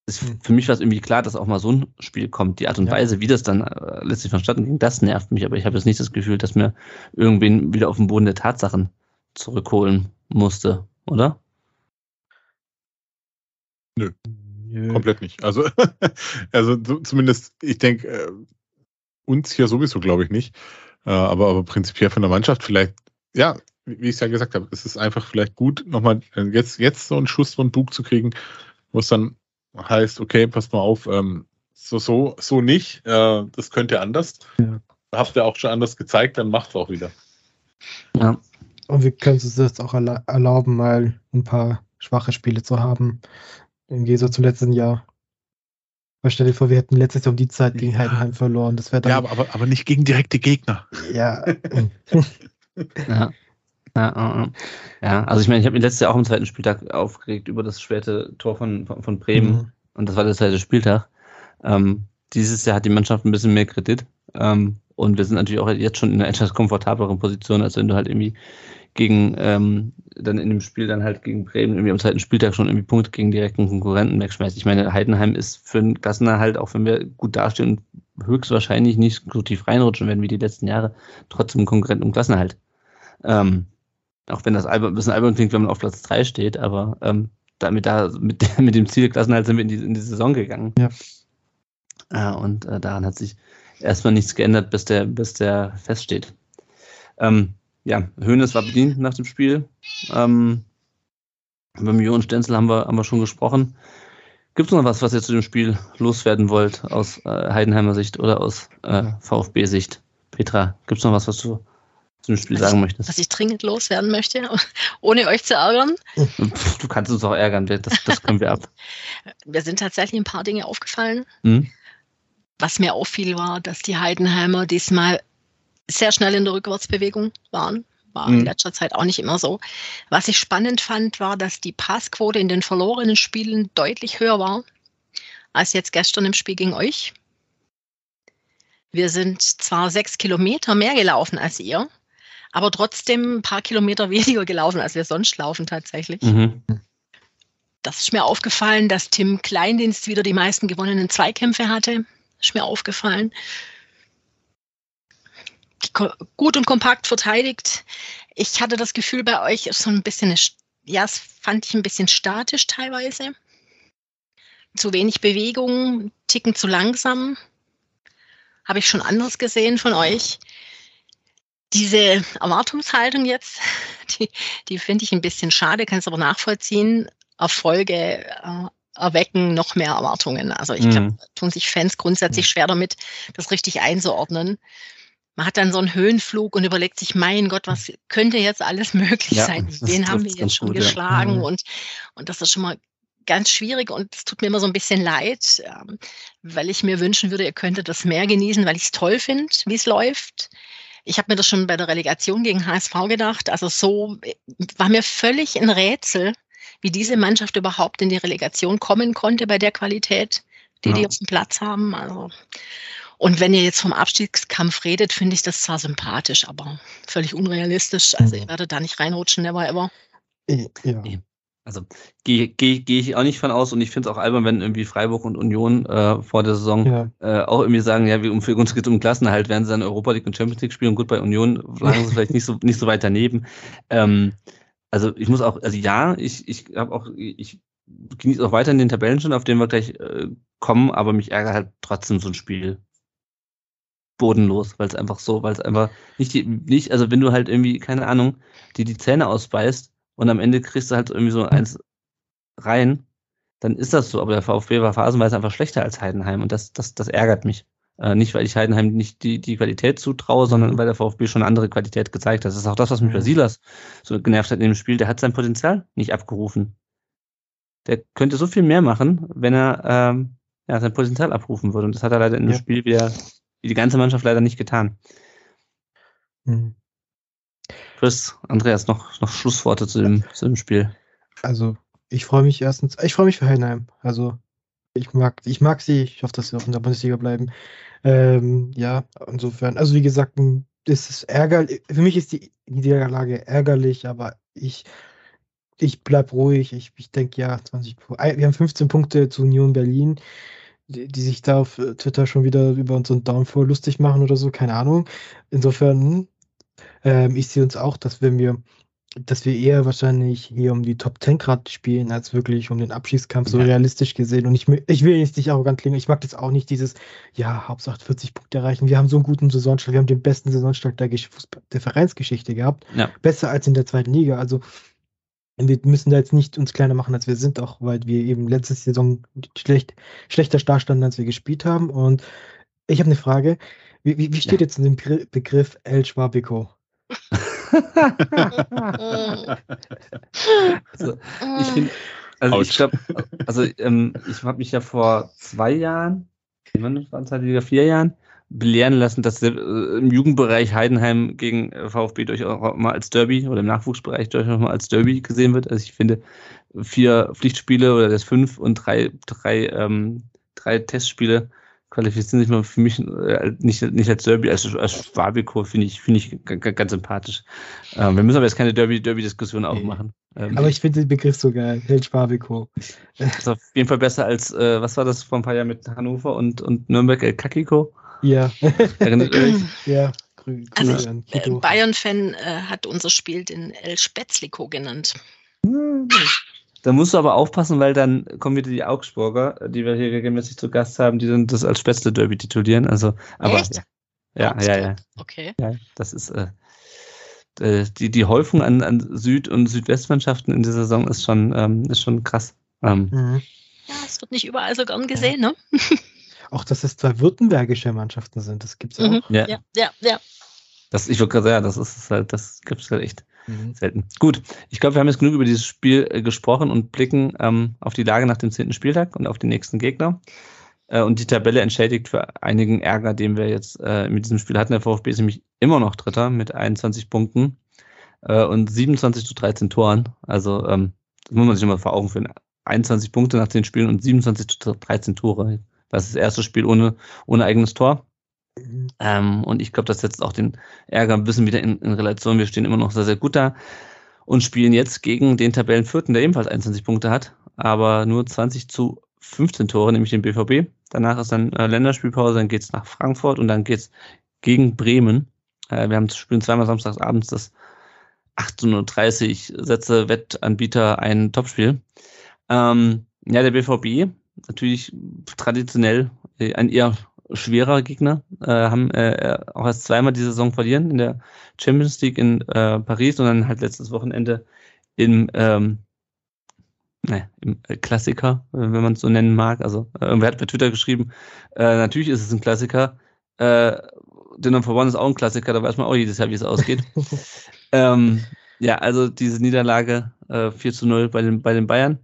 ist, hm. für mich war es irgendwie klar, dass auch mal so ein Spiel kommt. Die Art und ja. Weise, wie das dann äh, letztlich vonstatten ging, das nervt mich. Aber ich habe jetzt nicht das Gefühl, dass mir irgendwen wieder auf den Boden der Tatsachen zurückholen musste, oder? Nö. Nö. Komplett nicht. Also, also zumindest, ich denke, äh, uns hier sowieso, glaube ich, nicht. Äh, aber, aber prinzipiell von der Mannschaft vielleicht, ja, wie ich es ja gesagt habe, es ist einfach vielleicht gut, nochmal äh, jetzt, jetzt so einen Schuss von Bug zu kriegen, wo es dann heißt, okay, passt mal auf, ähm, so, so, so nicht, äh, das könnte anders. Ja. Habt ihr auch schon anders gezeigt, dann macht es auch wieder. Ja. Und wir können uns jetzt auch erlauben, mal ein paar schwache Spiele zu haben. Im Gegensatz zum letzten Jahr. Weil stell dir vor, wir hätten letztes Jahr um die Zeit gegen ja. Heidenheim verloren. Das dann ja, aber, aber, aber nicht gegen direkte Gegner. Ja. ja. Ja, ja, also ich meine, ich habe mich letztes Jahr auch am zweiten Spieltag aufgeregt über das späte Tor von, von, von Bremen. Mhm. Und das war der zweite Spieltag. Ähm, dieses Jahr hat die Mannschaft ein bisschen mehr Kredit. Ähm, und wir sind natürlich auch jetzt schon in einer etwas komfortableren Position, als wenn du halt irgendwie gegen ähm, dann in dem Spiel dann halt gegen Bremen irgendwie am zweiten Spieltag schon irgendwie Punkte gegen direkten Konkurrenten wegschmeißt. Ich meine, Heidenheim ist für einen Klassener halt, auch wenn wir gut dastehen und höchstwahrscheinlich nicht so tief reinrutschen werden wie die letzten Jahre, trotzdem Konkurrent um Klassenerhalt. Ähm, auch wenn das ein bisschen albern klingt, wenn man auf Platz 3 steht, aber ähm, damit da mit, mit dem Ziel Klassenhalt sind wir in die, in die Saison gegangen. Ja. Äh, und äh, daran hat sich erstmal nichts geändert, bis der, bis der feststeht. Ähm, ja, Hönes war bedient nach dem Spiel. Ähm, über Mio und Stenzel haben wir, haben wir schon gesprochen. Gibt es noch was, was ihr zu dem Spiel loswerden wollt, aus äh, Heidenheimer Sicht oder aus äh, VfB-Sicht? Petra, gibt es noch was, was du zu dem Spiel was sagen ich, möchtest? Was ich dringend loswerden möchte, ohne euch zu ärgern. Du kannst uns auch ärgern, das, das können wir ab. Mir sind tatsächlich ein paar Dinge aufgefallen. Mhm. Was mir auffiel, war, dass die Heidenheimer diesmal sehr schnell in der Rückwärtsbewegung waren. War mhm. in letzter Zeit auch nicht immer so. Was ich spannend fand, war, dass die Passquote in den verlorenen Spielen deutlich höher war als jetzt gestern im Spiel gegen euch. Wir sind zwar sechs Kilometer mehr gelaufen als ihr, aber trotzdem ein paar Kilometer weniger gelaufen, als wir sonst laufen tatsächlich. Mhm. Das ist mir aufgefallen, dass Tim Kleindienst wieder die meisten gewonnenen Zweikämpfe hatte. Ist mir aufgefallen. Gut und kompakt verteidigt. Ich hatte das Gefühl, bei euch ist so ein bisschen, eine, ja, das fand ich ein bisschen statisch teilweise. Zu wenig Bewegung, ticken zu langsam. Habe ich schon anders gesehen von euch diese Erwartungshaltung jetzt, die, die finde ich ein bisschen schade, kann es aber nachvollziehen. Erfolge äh, erwecken noch mehr Erwartungen. Also ich glaube, mhm. tun sich Fans grundsätzlich schwer damit, das richtig einzuordnen. Man hat dann so einen Höhenflug und überlegt sich, mein Gott, was könnte jetzt alles möglich ja, sein? Den haben wir jetzt schon gut, geschlagen ja. Mhm. und, und das ist schon mal ganz schwierig und es tut mir immer so ein bisschen leid, ähm, weil ich mir wünschen würde, ihr könntet das mehr genießen, weil ich es toll finde, wie es läuft. Ich habe mir das schon bei der Relegation gegen HSV gedacht. Also so war mir völlig ein Rätsel, wie diese Mannschaft überhaupt in die Relegation kommen konnte bei der Qualität, die ja. die auf dem Platz haben. Also und wenn ihr jetzt vom Abstiegskampf redet, finde ich das zwar sympathisch, aber völlig unrealistisch. Also ihr mhm. werdet da nicht reinrutschen, never ever. Ja. Also gehe geh, geh ich auch nicht von aus und ich finde es auch albern, wenn irgendwie Freiburg und Union äh, vor der Saison ja. äh, auch irgendwie sagen, ja, wir, für uns geht es um Klassenhalt, werden sie dann Europa League und Champions League spielen und gut bei Union lagen sie vielleicht nicht so nicht so weit daneben. Ähm, also ich muss auch, also ja, ich, ich habe auch, ich genieße auch weiterhin den Tabellenstand, auf den wir gleich äh, kommen, aber mich ärgert halt trotzdem so ein Spiel bodenlos, weil es einfach so, weil es einfach nicht, die, nicht, also wenn du halt irgendwie, keine Ahnung, die die Zähne ausbeißt und am Ende kriegst du halt irgendwie so eins rein, dann ist das so. Aber der VfB war phasenweise einfach schlechter als Heidenheim und das, das, das ärgert mich. Äh, nicht, weil ich Heidenheim nicht die, die Qualität zutraue, sondern mhm. weil der VfB schon andere Qualität gezeigt hat. Das ist auch das, was mich bei mhm. Silas so genervt hat in dem Spiel. Der hat sein Potenzial nicht abgerufen. Der könnte so viel mehr machen, wenn er ähm, ja, sein Potenzial abrufen würde. Und das hat er leider in dem ja. Spiel wieder, wie die ganze Mannschaft leider nicht getan. Mhm. Chris, Andreas, noch, noch Schlussworte zu dem, zu dem Spiel. Also, ich freue mich erstens, ich freue mich für Heidenheim. Also, ich mag, ich mag sie, ich hoffe, dass sie auch in der Bundesliga bleiben. Ähm, ja, insofern, also wie gesagt, ist es ärgerlich, für mich ist die Niederlage ärgerlich, aber ich ich bleib ruhig. Ich, ich denke, ja, 20 Wir haben 15 Punkte zu Union Berlin, die, die, sich da auf Twitter schon wieder über unseren Downfall lustig machen oder so, keine Ahnung. Insofern, ähm, ich sehe uns auch, dass wenn wir dass wir eher wahrscheinlich hier um die Top 10 Grad spielen, als wirklich um den Abschießkampf, so ja. realistisch gesehen. Und ich, ich will jetzt nicht arrogant klingen, ich mag das auch nicht, dieses, ja, Hauptsache 40 Punkte erreichen. Wir haben so einen guten Saisonstart, wir haben den besten Saisonstart der, der Vereinsgeschichte gehabt. Ja. Besser als in der zweiten Liga. Also wir müssen da jetzt nicht uns kleiner machen, als wir sind, auch weil wir eben letzte Saison schlecht, schlechter Start standen, als wir gespielt haben. Und ich habe eine Frage. Wie, wie, wie steht ja. jetzt in dem Begriff El Schwabico? also, ich finde, also ich glaube, also ähm, ich habe mich ja vor zwei Jahren, wann waren es halt vier Jahren, belehren lassen, dass äh, im Jugendbereich Heidenheim gegen äh, VfB durchaus auch mal als Derby oder im Nachwuchsbereich durchaus mal als Derby gesehen wird. Also ich finde vier Pflichtspiele oder das fünf und drei, drei, ähm, drei Testspiele qualifizieren sich mal für mich äh, nicht, nicht als Derby, als, als Schwabiko finde ich, finde ich ganz, sympathisch. Ähm, wir müssen aber jetzt keine Derby-Diskussion Derby aufmachen. Ähm, aber ich finde den Begriff so geil, Held Schwabiko. Ist auf jeden Fall besser als, äh, was war das vor ein paar Jahren mit Hannover und, und Nürnberg, El Kakiko? Ja. ja. Also äh, Bayern-Fan äh, hat unser Spiel den El Spätzliko genannt. Da musst du aber aufpassen, weil dann kommen wieder die Augsburger, die wir hier regelmäßig zu Gast haben, die dann das als Spätzle-Derby titulieren. Also, aber Echt? ja. Ja, ja, ja. Okay. Ja, das ist äh, äh, die, die Häufung an, an Süd- und Südwestmannschaften in dieser Saison ist schon, ähm, ist schon krass. Ähm, mhm. Ja, es wird nicht überall so gern gesehen, ne? Auch, dass es zwei württembergische Mannschaften sind, das gibt es ja mhm. auch. Ja, ja, ja. ja. Das, ich würde gerade sagen, das ist halt, das gibt es halt echt. Mhm. Selten. Gut, ich glaube, wir haben jetzt genug über dieses Spiel äh, gesprochen und blicken ähm, auf die Lage nach dem zehnten Spieltag und auf den nächsten Gegner. Äh, und die Tabelle entschädigt für einigen Ärger, den wir jetzt äh, mit diesem Spiel hatten. Der VfB ist nämlich immer noch Dritter mit 21 Punkten äh, und 27 zu 13 Toren. Also ähm, das muss man sich immer vor Augen führen. 21 Punkte nach 10 Spielen und 27 zu 13 Tore. Das ist das erste Spiel ohne, ohne eigenes Tor. Ähm, und ich glaube, das setzt auch den Ärger ein bisschen wieder in, in, Relation. Wir stehen immer noch sehr, sehr gut da und spielen jetzt gegen den Tabellenvierten, der ebenfalls 21 Punkte hat, aber nur 20 zu 15 Tore, nämlich den BVB. Danach ist dann äh, Länderspielpause, dann geht's nach Frankfurt und dann geht's gegen Bremen. Äh, wir haben spielen zweimal samstags abends das 18.30 Sätze Wettanbieter ein Topspiel. Ähm, ja, der BVB natürlich traditionell äh, ein eher schwerer Gegner, äh, haben äh, auch erst zweimal die Saison verlieren in der Champions League in äh, Paris und dann halt letztes Wochenende im, ähm, ne, im Klassiker, wenn man es so nennen mag. Also äh, irgendwer hat bei Twitter geschrieben, äh, natürlich ist es ein Klassiker. Äh, Dinner for One ist auch ein Klassiker, da weiß man auch jedes Jahr, wie es ausgeht. ähm, ja, also diese Niederlage äh, 4 zu 0 bei den, bei den Bayern.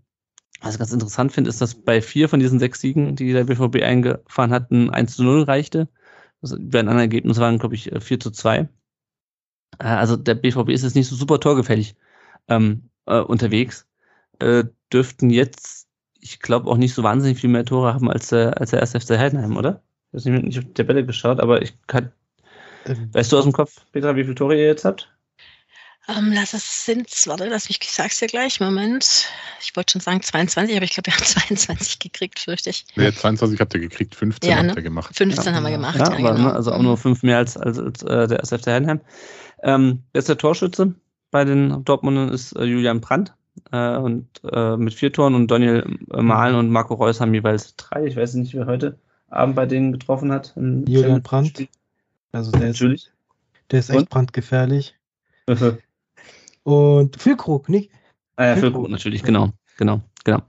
Was ich ganz interessant finde, ist, dass bei vier von diesen sechs Siegen, die der BVB eingefahren hat, ein 1 zu 0 reichte. Also bei einem anderen Ergebnis waren, glaube ich, 4 zu 2. Äh, also der BVB ist jetzt nicht so super torgefällig ähm, äh, unterwegs. Äh, dürften jetzt, ich glaube, auch nicht so wahnsinnig viel mehr Tore haben als, äh, als der erste FC Heidenheim, oder? Ich habe nicht auf die Tabelle geschaut, aber ich kann. Ähm, weißt du aus dem Kopf, Petra, wie viele Tore ihr jetzt habt? Ähm, lass es sind, warte, lass mich, ich sag's dir gleich, Moment. Ich wollte schon sagen 22, aber ich glaube, wir haben 22 gekriegt, fürchte ich. Nee, 22 habt ihr gekriegt, 15 ja, habt ihr ne? gemacht. 15 ja. haben wir gemacht, ja, ja aber, genau. ne, Also auch nur fünf mehr als, als, als äh, der SFC Heidenheim. Ähm, wer ist der Torschütze bei den Dortmundern ist äh, Julian Brandt äh, und äh, mit vier Toren und Daniel äh, Mahlen und Marco Reus haben jeweils drei. Ich weiß nicht, wer heute Abend bei denen getroffen hat. Julian Brandt. Also der Natürlich. ist, der ist echt brandgefährlich. Und Füllkrug, nicht? Ja, Füllkrug, natürlich, genau. Genau, genau.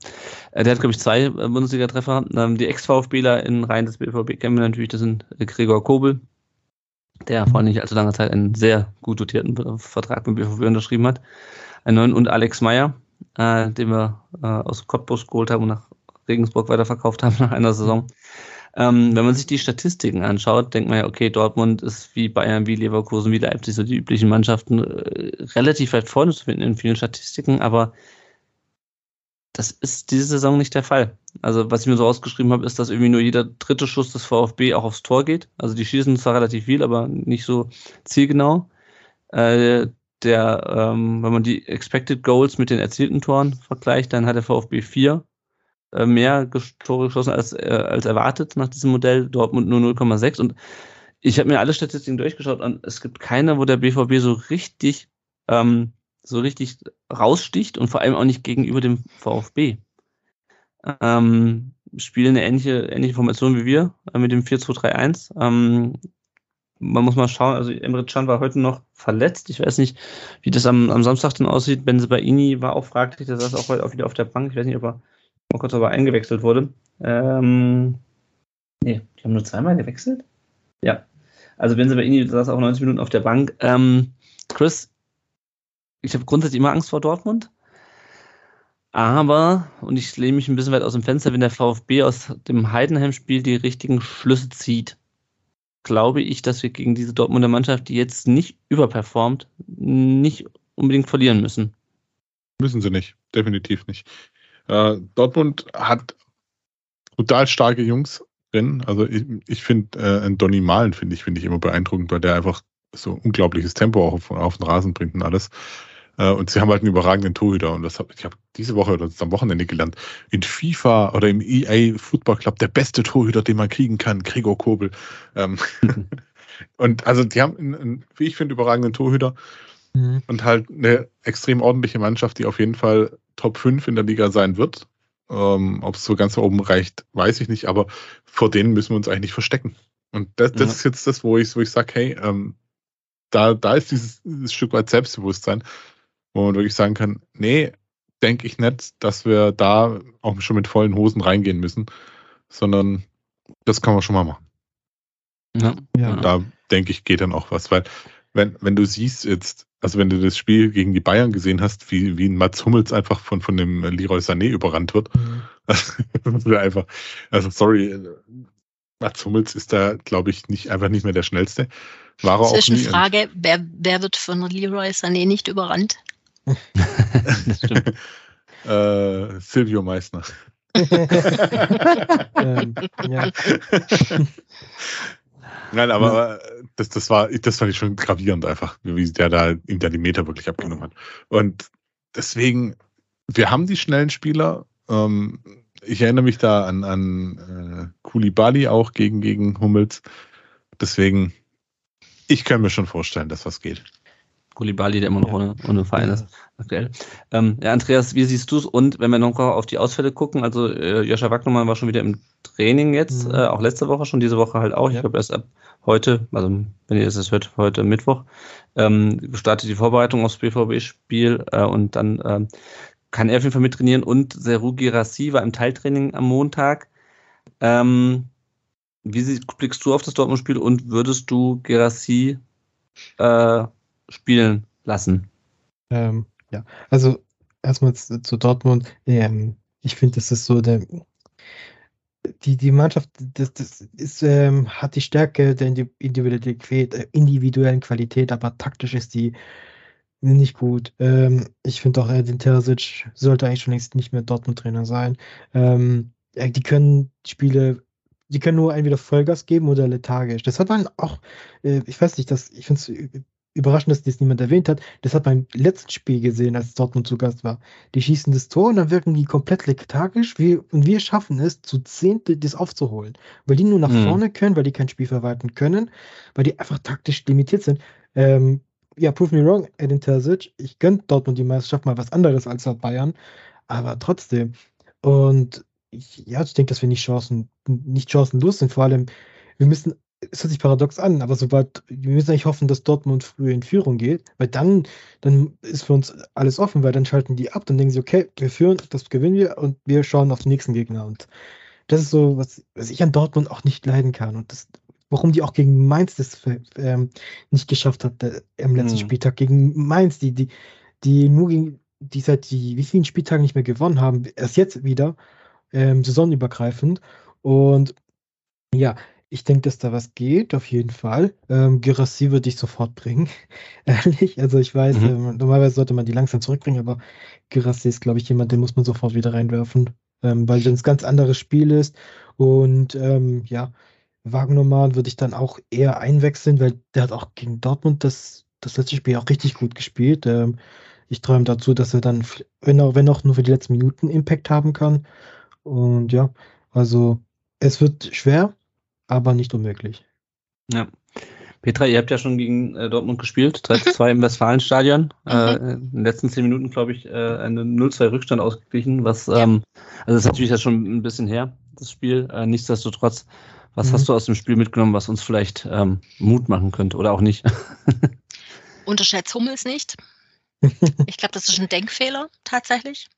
Äh, der hat, glaube ich, zwei äh, Bundesliga-Treffer. Ähm, die Ex-VfBler in Reihen des BVB kennen wir natürlich, das sind äh, Gregor Kobel, der vor nicht allzu langer Zeit einen sehr gut dotierten Vertrag mit BVB unterschrieben hat. Einen neuen und Alex Meyer, äh, den wir äh, aus Cottbus geholt haben und nach Regensburg weiterverkauft haben nach einer Saison. Ähm, wenn man sich die Statistiken anschaut, denkt man ja, okay, Dortmund ist wie Bayern, wie Leverkusen, wie Leipzig, so die üblichen Mannschaften äh, relativ weit vorne zu finden in vielen Statistiken, aber das ist diese Saison nicht der Fall. Also was ich mir so ausgeschrieben habe, ist, dass irgendwie nur jeder dritte Schuss des VfB auch aufs Tor geht. Also die schießen zwar relativ viel, aber nicht so zielgenau. Äh, der, ähm, wenn man die Expected Goals mit den erzielten Toren vergleicht, dann hat der VfB vier äh, mehr Tore geschossen als, äh, als erwartet nach diesem Modell, Dortmund nur 0,6 und ich habe mir alle Statistiken durchgeschaut und es gibt keine, wo der BVB so richtig, ähm, so richtig raussticht und vor allem auch nicht gegenüber dem VfB. Ähm, spielen eine ähnliche, ähnliche Formation wie wir äh, mit dem 4-2-3-1. Ähm, man muss mal schauen, also Emre Can war heute noch verletzt. Ich weiß nicht, wie das am, am Samstag dann aussieht. Benzebaini war auch fraglich, der saß auch heute auch wieder auf der Bank. Ich weiß nicht, ob er mal kurz aber eingewechselt wurde. Ähm, nee, die haben nur zweimal gewechselt? Ja. Also Benzebaini saß auch 90 Minuten auf der Bank. Ähm, Chris, ich habe grundsätzlich immer Angst vor Dortmund. Aber, und ich lehne mich ein bisschen weit aus dem Fenster, wenn der VfB aus dem Heidenheim-Spiel die richtigen Schlüsse zieht, glaube ich, dass wir gegen diese Dortmunder Mannschaft, die jetzt nicht überperformt, nicht unbedingt verlieren müssen. Müssen sie nicht, definitiv nicht. Äh, Dortmund hat brutal starke Jungs drin. Also ich, ich finde, äh, ein Donny Malen finde ich, finde ich immer beeindruckend, weil der einfach so unglaubliches Tempo auch auf, auf den Rasen bringt und alles. Äh, und sie haben halt einen überragenden Torhüter. Und das hab, ich habe diese Woche oder am Wochenende gelernt. In FIFA oder im EA Football Club der beste Torhüter, den man kriegen kann, Gregor Kobel. Ähm, und also die haben, einen, einen, wie ich finde, überragenden Torhüter. Mhm. Und halt eine extrem ordentliche Mannschaft, die auf jeden Fall Top 5 in der Liga sein wird. Ähm, Ob es so ganz oben reicht, weiß ich nicht, aber vor denen müssen wir uns eigentlich nicht verstecken. Und das, das ja. ist jetzt das, wo ich, wo ich sage, hey, ähm, da, da ist dieses, dieses Stück weit Selbstbewusstsein, wo man wirklich sagen kann, nee, denke ich nicht, dass wir da auch schon mit vollen Hosen reingehen müssen, sondern das kann man schon mal machen. Ja, ja. Und da denke ich, geht dann auch was, weil wenn, wenn du siehst jetzt, also wenn du das Spiel gegen die Bayern gesehen hast, wie, wie Mats Hummels einfach von, von dem Leroy Sané überrannt wird, mhm. einfach, also sorry, Mats Hummels ist da, glaube ich, nicht, einfach nicht mehr der schnellste. War er Zwischenfrage, wer, wer wird von Leroy Sané nicht überrannt? äh, Silvio Meissner. ähm, ja. Nein, aber das, das war, das fand ich schon gravierend einfach, wie der da ihm da die Meter wirklich abgenommen hat. Und deswegen, wir haben die schnellen Spieler. Ähm, ich erinnere mich da an, an äh, Kulibali auch gegen, gegen Hummels. Deswegen, ich kann mir schon vorstellen, dass was geht. Kulibali, der immer noch ohne, ohne Verein ist, aktuell. Ähm, ja, Andreas, wie siehst du es? Und wenn wir noch auf die Ausfälle gucken, also äh, Joscha Wagnermann war schon wieder im Training jetzt, mhm. äh, auch letzte Woche schon, diese Woche halt auch. Ja. Ich glaube, erst ab heute, also wenn ihr das hört, heute Mittwoch, ähm, startet die Vorbereitung aufs BVB-Spiel äh, und dann ähm, kann er auf jeden Fall mittrainieren und Seru Girassi war im Teiltraining am Montag. Ähm, wie blickst du auf das Dortmund-Spiel und würdest du Gerassi äh, spielen lassen? Ähm, ja, also erstmal zu, Dortmund. Ähm, ich finde, das ist so der. Die, die Mannschaft das, das ist, ähm, hat die Stärke der äh, individuellen Qualität, aber taktisch ist die nicht gut. Ähm, ich finde auch, Edin Terzic sollte eigentlich schon längst nicht mehr Dortmund-Trainer sein. Ähm, die können Spiele die können nur entweder Vollgas geben oder lethargisch. Das hat man auch, äh, ich weiß nicht, das, ich finde es überraschend, dass das niemand erwähnt hat. Das hat man im letzten Spiel gesehen, als Dortmund zu Gast war. Die schießen das Tor und dann wirken die komplett lethargisch wir, und wir schaffen es, zu Zehntel das aufzuholen. Weil die nur nach mhm. vorne können, weil die kein Spiel verwalten können, weil die einfach taktisch limitiert sind. Ähm, ja, prove me wrong, Edin Terzic. Ich gönne Dortmund die Meisterschaft mal was anderes als Bayern, aber trotzdem. Und ich, ja, ich denke, dass wir nicht Chancen, nicht chancenlos sind. Vor allem, wir müssen es hört sich paradox an, aber sobald, wir müssen eigentlich hoffen, dass Dortmund früher in Führung geht, weil dann, dann ist für uns alles offen, weil dann schalten die ab, dann denken sie, okay, wir führen, das gewinnen wir und wir schauen auf den nächsten Gegner. Und das ist so, was, was ich an Dortmund auch nicht leiden kann. Und das, warum die auch gegen Mainz das ähm, nicht geschafft hat äh, am letzten mhm. Spieltag. Gegen Mainz, die, die, die nur gegen, die seit die, wie vielen Spieltagen nicht mehr gewonnen haben, erst jetzt wieder, ähm, saisonübergreifend. Und ja, ich denke, dass da was geht, auf jeden Fall. Ähm, Girassi würde ich sofort bringen. Ehrlich. Also ich weiß, mhm. ähm, normalerweise sollte man die langsam zurückbringen, aber Girassi ist, glaube ich, jemand, den muss man sofort wieder reinwerfen. Ähm, weil das ein ganz anderes Spiel ist. Und ähm, ja, Wagnermann würde ich dann auch eher einwechseln, weil der hat auch gegen Dortmund das das letzte Spiel auch richtig gut gespielt. Ähm, ich träume dazu, dass er dann, wenn auch, wenn auch nur für die letzten Minuten Impact haben kann. Und ja, also es wird schwer, aber nicht unmöglich. Ja. Petra, ihr habt ja schon gegen äh, Dortmund gespielt, 3-2 im Westfalenstadion. Mhm. Äh, in den letzten zehn Minuten, glaube ich, äh, einen 0-2 Rückstand ausgeglichen, was, ja. ähm, also das ist natürlich jetzt schon ein bisschen her, das Spiel. Äh, nichtsdestotrotz, was mhm. hast du aus dem Spiel mitgenommen, was uns vielleicht ähm, Mut machen könnte oder auch nicht? Unterschätzt Hummels nicht. Ich glaube, das ist ein Denkfehler tatsächlich.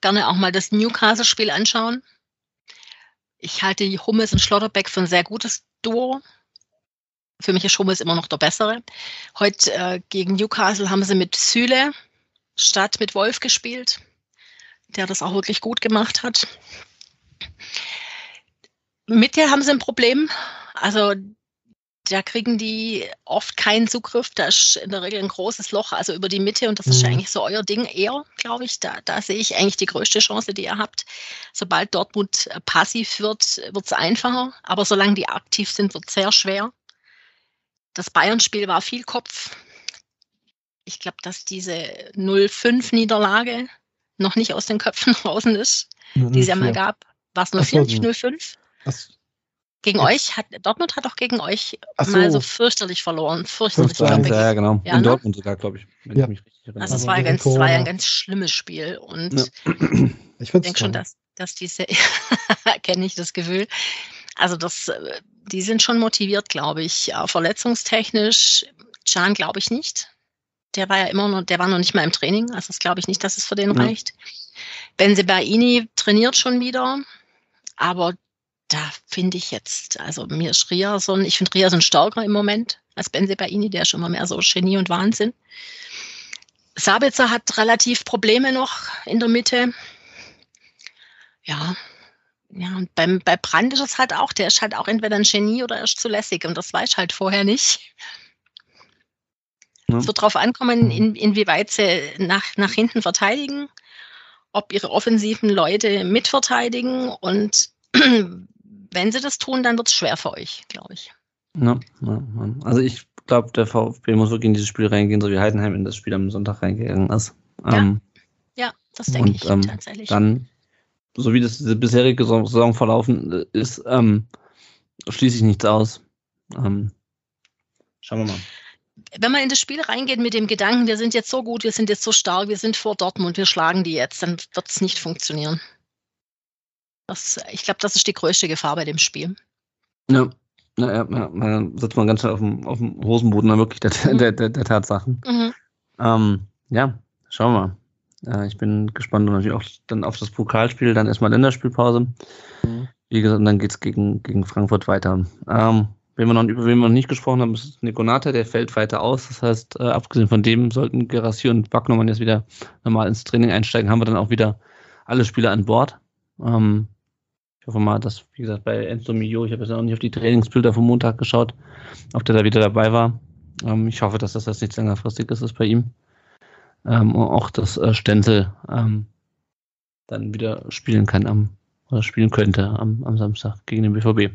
Gerne auch mal das Newcastle-Spiel anschauen. Ich halte Hummels und Schlotterbeck für ein sehr gutes Duo. Für mich ist Hummels immer noch der bessere. Heute äh, gegen Newcastle haben sie mit Süle statt mit Wolf gespielt, der das auch wirklich gut gemacht hat. Mit dir haben sie ein Problem. Also da kriegen die oft keinen Zugriff. Da ist in der Regel ein großes Loch, also über die Mitte. Und das ist mhm. eigentlich so euer Ding eher, glaube ich. Da, da sehe ich eigentlich die größte Chance, die ihr habt. Sobald Dortmund äh, passiv wird, wird es einfacher. Aber solange die aktiv sind, wird es sehr schwer. Das Bayern-Spiel war viel Kopf. Ich glaube, dass diese 0-5-Niederlage noch nicht aus den Köpfen draußen ist, die es ja mal gab. War es 0-4, nicht 0-5? Gegen ja. euch hat Dortmund hat auch gegen euch so. mal so fürchterlich verloren. Fürchterlich. Ja, ja, genau. Ja, In ne? Dortmund sogar, glaube ich. Wenn ja. ich mich richtig erinnere. Also es war, ganz, war ja ein ganz schlimmes Spiel. Und ich denke schon, dass, dass diese, kenne ich das Gefühl. Also das, äh, die sind schon motiviert, glaube ich. Verletzungstechnisch, Can glaube ich nicht. Der war ja immer noch, der war noch nicht mal im Training. Also das glaube ich nicht, dass es für den reicht. Benzebaini trainiert schon wieder. Aber da finde ich jetzt, also mir ist Riason, ich finde Riason stärker im Moment als Benzebaini, der ist schon mal mehr so Genie und Wahnsinn. Sabitzer hat relativ Probleme noch in der Mitte. Ja, ja, und beim, bei Brand ist es halt auch, der ist halt auch entweder ein Genie oder er ist zu lässig und das weiß ich halt vorher nicht. Ja. Es wird darauf ankommen, in, inwieweit sie nach, nach hinten verteidigen, ob ihre offensiven Leute mitverteidigen und wenn sie das tun, dann wird es schwer für euch, glaube ich. Ja, ja, also ich glaube, der VfB muss wirklich in dieses Spiel reingehen, so wie Heidenheim in das Spiel am Sonntag reingegangen ist. Ja, ähm, ja das denke ich ähm, tatsächlich. Dann, so wie das diese bisherige Saison verlaufen ist, ähm, schließe ich nichts aus. Ähm, schauen wir mal wenn man in das Spiel reingeht mit dem Gedanken, wir sind jetzt so gut, wir sind jetzt so stark, wir sind vor Dortmund, wir schlagen die jetzt, dann wird es nicht funktionieren. Das, ich glaube, das ist die größte Gefahr bei dem Spiel. Ja, ja, ja, ja. dann sitzt man ganz schnell auf dem, auf dem Hosenboden dann wirklich der, mhm. der, der, der, Tatsachen. Mhm. Ähm, ja, schauen wir mal. Äh, ich bin gespannt und natürlich auch dann auf das Pokalspiel, dann erstmal Länderspielpause. Mhm. Wie gesagt, und dann geht es gegen, gegen Frankfurt weiter. Ähm, wenn wir noch, über wen wir noch nicht gesprochen haben, ist Nico Nata, der fällt weiter aus. Das heißt, äh, abgesehen von dem sollten Gerassi und Backnommern jetzt wieder normal ins Training einsteigen, haben wir dann auch wieder alle Spieler an Bord. Ähm, ich hoffe mal, dass, wie gesagt, bei Enzo Mio, ich habe jetzt noch nicht auf die Trainingsbilder vom Montag geschaut, ob der da wieder dabei war. Ähm, ich hoffe, dass das, das nichts längerfristiges ist bei ihm. Ähm, und auch, dass äh, Stenzel ähm, dann wieder spielen kann am, oder spielen könnte am, am Samstag gegen den BVB.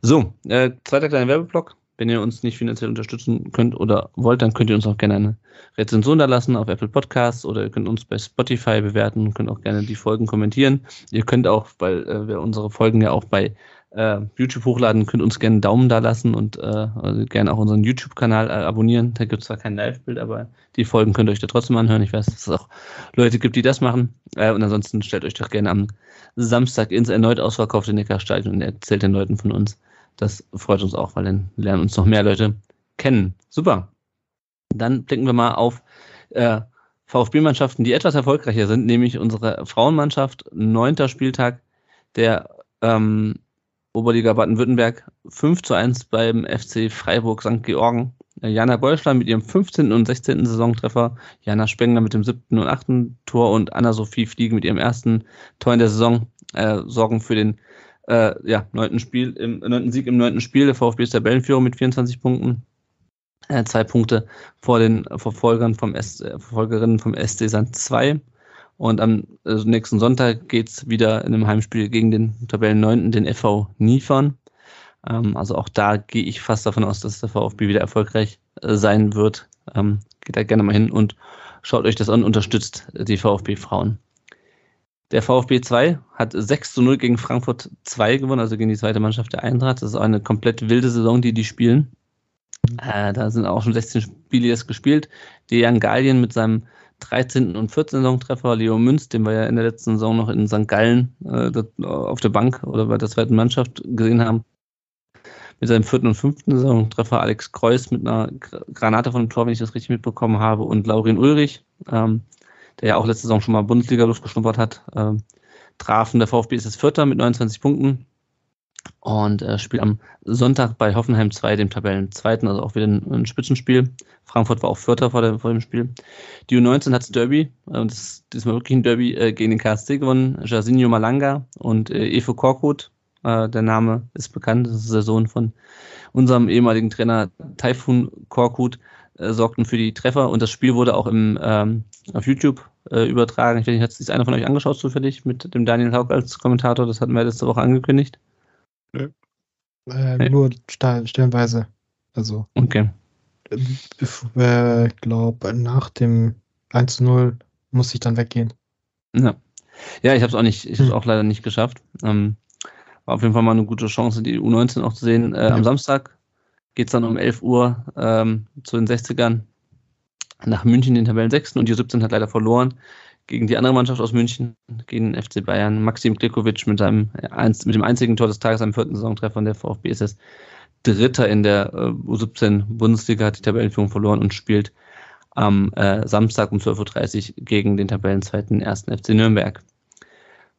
So, äh, zweiter kleiner Werbeblock. Wenn ihr uns nicht finanziell unterstützen könnt oder wollt, dann könnt ihr uns auch gerne eine Rezension da lassen auf Apple Podcasts oder ihr könnt uns bei Spotify bewerten und könnt auch gerne die Folgen kommentieren. Ihr könnt auch, weil äh, wir unsere Folgen ja auch bei äh, YouTube hochladen, könnt uns gerne einen Daumen da lassen und äh, also gerne auch unseren YouTube-Kanal äh, abonnieren. Da gibt es zwar kein Live-Bild, aber die Folgen könnt ihr euch da trotzdem anhören. Ich weiß, dass es auch Leute gibt, die das machen. Äh, und ansonsten stellt euch doch gerne am Samstag ins erneut ausverkaufte Neckarstadion und erzählt den Leuten von uns. Das freut uns auch, weil dann lernen uns noch mehr Leute kennen. Super. Dann blicken wir mal auf äh, VfB-Mannschaften, die etwas erfolgreicher sind, nämlich unsere Frauenmannschaft, neunter Spieltag der ähm, Oberliga Baden-Württemberg, 5 zu 1 beim FC Freiburg St. Georgen. Äh, Jana Beusler mit ihrem 15. und 16. Saisontreffer, Jana Spengler mit dem 7. und 8. Tor und Anna-Sophie Fliege mit ihrem ersten Tor in der Saison äh, sorgen für den äh, ja, neunten Spiel, im neunten Sieg im neunten Spiel. Der VfB ist Tabellenführer mit 24 Punkten. Äh, zwei Punkte vor den Verfolgern vom S, äh, Verfolgerinnen vom SD Sand 2. Und am also nächsten Sonntag geht's wieder in einem Heimspiel gegen den Tabellen 9. den FV Niefern. Ähm, also auch da gehe ich fast davon aus, dass der VfB wieder erfolgreich äh, sein wird. Ähm, geht da gerne mal hin und schaut euch das an, unterstützt die VfB-Frauen. Der VfB 2 hat 6 zu 0 gegen Frankfurt 2 gewonnen, also gegen die zweite Mannschaft der Eintracht. Das ist eine komplett wilde Saison, die die spielen. Äh, da sind auch schon 16 Spiele jetzt gespielt. Dejan Galien mit seinem 13. und 14. Saisontreffer, Leo Münz, den wir ja in der letzten Saison noch in St. Gallen äh, auf der Bank oder bei der zweiten Mannschaft gesehen haben, mit seinem vierten und fünften Saisontreffer Alex Kreuz mit einer Granate von dem Tor, wenn ich das richtig mitbekommen habe, und Laurin Ulrich, ähm, der ja auch letzte Saison schon mal Bundesliga geschnuppert hat, ähm, trafen. Der VfB ist jetzt Vierter mit 29 Punkten und äh, spielt am Sonntag bei Hoffenheim 2, dem Tabellenzweiten, also auch wieder ein, ein, Spitzenspiel. Frankfurt war auch Vierter vor, der, vor dem Spiel. Die U19 hat Derby, äh, das ist diesmal wirklich ein Derby, äh, gegen den KSC gewonnen. Jasinho Malanga und äh, Efe Korkut äh, der Name ist bekannt. Das ist der Sohn von unserem ehemaligen Trainer Taifun Korkut. Äh, sorgten für die Treffer und das Spiel wurde auch im, ähm, auf YouTube äh, übertragen. Ich weiß nicht, hat sich einer von euch angeschaut zufällig mit dem Daniel Haug als Kommentator? Das hatten wir letzte Woche angekündigt. Ja. Äh, nur stellenweise. Also. Okay. Ich äh, glaube, nach dem 1-0 muss ich dann weggehen. Ja. Ja, ich habe es auch nicht, ich habe hm. auch leider nicht geschafft. Ähm, war auf jeden Fall mal eine gute Chance, die U19 auch zu sehen. Äh, am Samstag geht es dann um 11 Uhr ähm, zu den 60ern nach München, den Tabellen 6. Und die U17 hat leider verloren gegen die andere Mannschaft aus München, gegen den FC Bayern. Maxim Klikovic mit, seinem, mit dem einzigen Tor des Tages am vierten Saisontreffer der VfB ist es Dritter in der äh, U17 Bundesliga, hat die Tabellenführung verloren und spielt am äh, Samstag um 12.30 Uhr gegen den Tabellenzweiten 1. FC Nürnberg.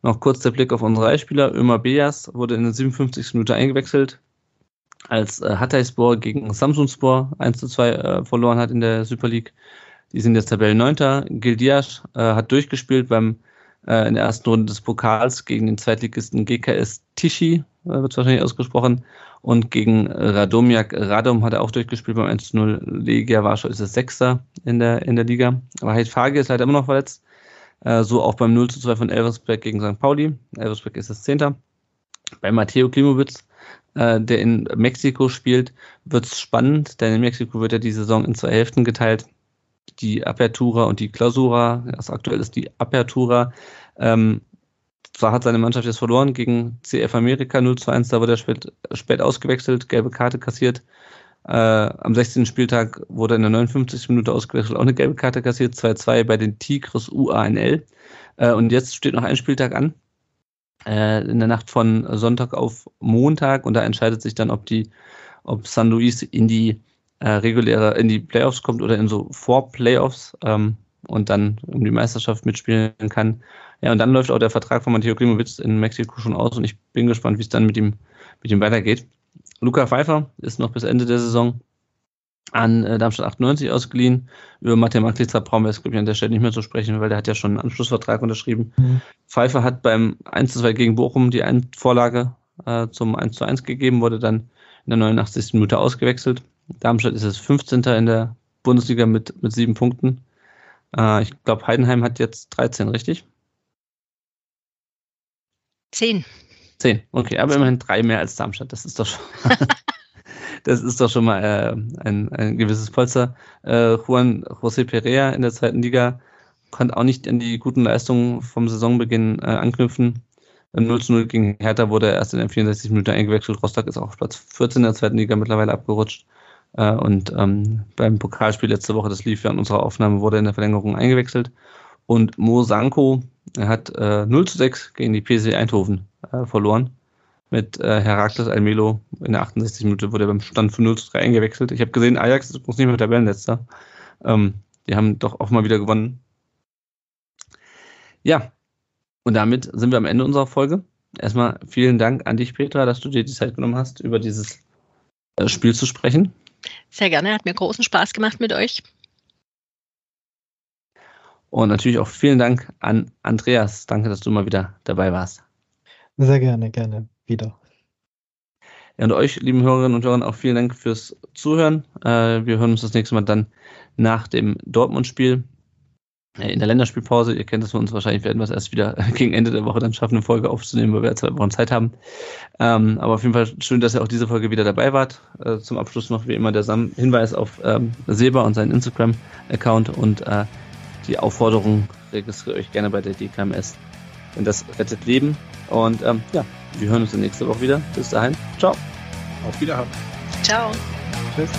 Noch kurz der Blick auf unsere Leihspieler. Ömer Beas wurde in der 57. Minute eingewechselt, als äh, Hatayspor gegen Samsunspor 1 zu 2 äh, verloren hat in der Super League. Die sind jetzt Tabellenneunter. Gildias äh, hat durchgespielt beim äh, in der ersten Runde des Pokals gegen den Zweitligisten GKS Tishi, äh, wird wahrscheinlich ausgesprochen. Und gegen Radomiak Radom hat er auch durchgespielt beim 1-0. Legia Warschau ist es Sechster in der, in der Liga. Aber Heid Fage ist leider immer noch verletzt. Äh, so auch beim 0 zu 2 von Elversberg gegen St. Pauli. Elversberg ist das Zehnter. Bei Matteo Klimowitz, äh, der in Mexiko spielt, wird es spannend, denn in Mexiko wird ja die Saison in zwei Hälften geteilt. Die Apertura und die Clausura. Also aktuell ist die Apertura. Ähm, zwar hat seine Mannschaft jetzt verloren gegen CF Amerika 0 zu 1, da wurde er spät, spät ausgewechselt, gelbe Karte kassiert. Äh, am 16. Spieltag wurde in der 59. Minute ausgewechselt, auch eine gelbe Karte kassiert, 2-2 bei den Tigres UANL. Äh, und jetzt steht noch ein Spieltag an, in der Nacht von Sonntag auf Montag. Und da entscheidet sich dann, ob die, ob San Luis in die äh, reguläre, in die Playoffs kommt oder in so Vor-Playoffs ähm, und dann um die Meisterschaft mitspielen kann. Ja, und dann läuft auch der Vertrag von Matteo Klimowitz in Mexiko schon aus und ich bin gespannt, wie es dann mit ihm, mit ihm weitergeht. Luca Pfeiffer ist noch bis Ende der Saison an äh, Darmstadt 98 ausgeliehen. Über Matej Maklica brauchen wir jetzt, glaube ich, an der Stelle nicht mehr zu sprechen, weil der hat ja schon einen Anschlussvertrag unterschrieben. Mhm. Pfeiffer hat beim 1 2 gegen Bochum die Ein Vorlage äh, zum 1 1 gegeben, wurde dann in der 89. Minute ausgewechselt. Darmstadt ist jetzt 15. in der Bundesliga mit, mit sieben Punkten. Äh, ich glaube, Heidenheim hat jetzt 13, richtig? Zehn. Zehn, okay, aber immerhin drei mehr als Darmstadt. Das ist doch schon, das ist doch schon mal äh, ein, ein gewisses Polster. Äh, Juan José Perea in der zweiten Liga konnte auch nicht an die guten Leistungen vom Saisonbeginn äh, anknüpfen. 0 zu 0 gegen Hertha wurde er erst in den 64 Minuten eingewechselt. Rostock ist auch auf Platz 14 in der zweiten Liga mittlerweile abgerutscht. Äh, und ähm, beim Pokalspiel letzte Woche, das lief ja an unserer Aufnahme, wurde er in der Verlängerung eingewechselt. Und Mo Sanko hat äh, 0 zu 6 gegen die PC Eindhoven äh, verloren. Mit äh, Herakles Almelo in der 68 Minute wurde er beim Stand von 0 zu 3 eingewechselt. Ich habe gesehen, Ajax ist nicht mehr Tabellenletzter. Ähm, die haben doch auch mal wieder gewonnen. Ja, und damit sind wir am Ende unserer Folge. Erstmal vielen Dank an dich, Petra, dass du dir die Zeit genommen hast, über dieses äh, Spiel zu sprechen. Sehr gerne, hat mir großen Spaß gemacht mit euch. Und natürlich auch vielen Dank an Andreas. Danke, dass du mal wieder dabei warst. Sehr gerne, gerne wieder. Ja, und euch, lieben Hörerinnen und Hörer, auch vielen Dank fürs Zuhören. Äh, wir hören uns das nächste Mal dann nach dem Dortmund-Spiel. äh, in der Länderspielpause. Ihr kennt das von uns wahrscheinlich, werden wir es erst wieder gegen Ende der Woche dann schaffen, eine Folge aufzunehmen, weil wir zwei Wochen Zeit haben. Ähm, aber auf jeden Fall schön, dass ihr auch diese Folge wieder dabei wart. Äh, zum Abschluss noch wie immer der Hinweis auf ähm, Silber und seinen Instagram-Account und die Aufforderung, registriert euch gerne bei der DKMS. Denn das rettet Leben. Und ähm, ja, wir hören uns nächste Woche wieder. Bis dahin. Ciao. Auf Wiederhören. Ciao. Tschüss.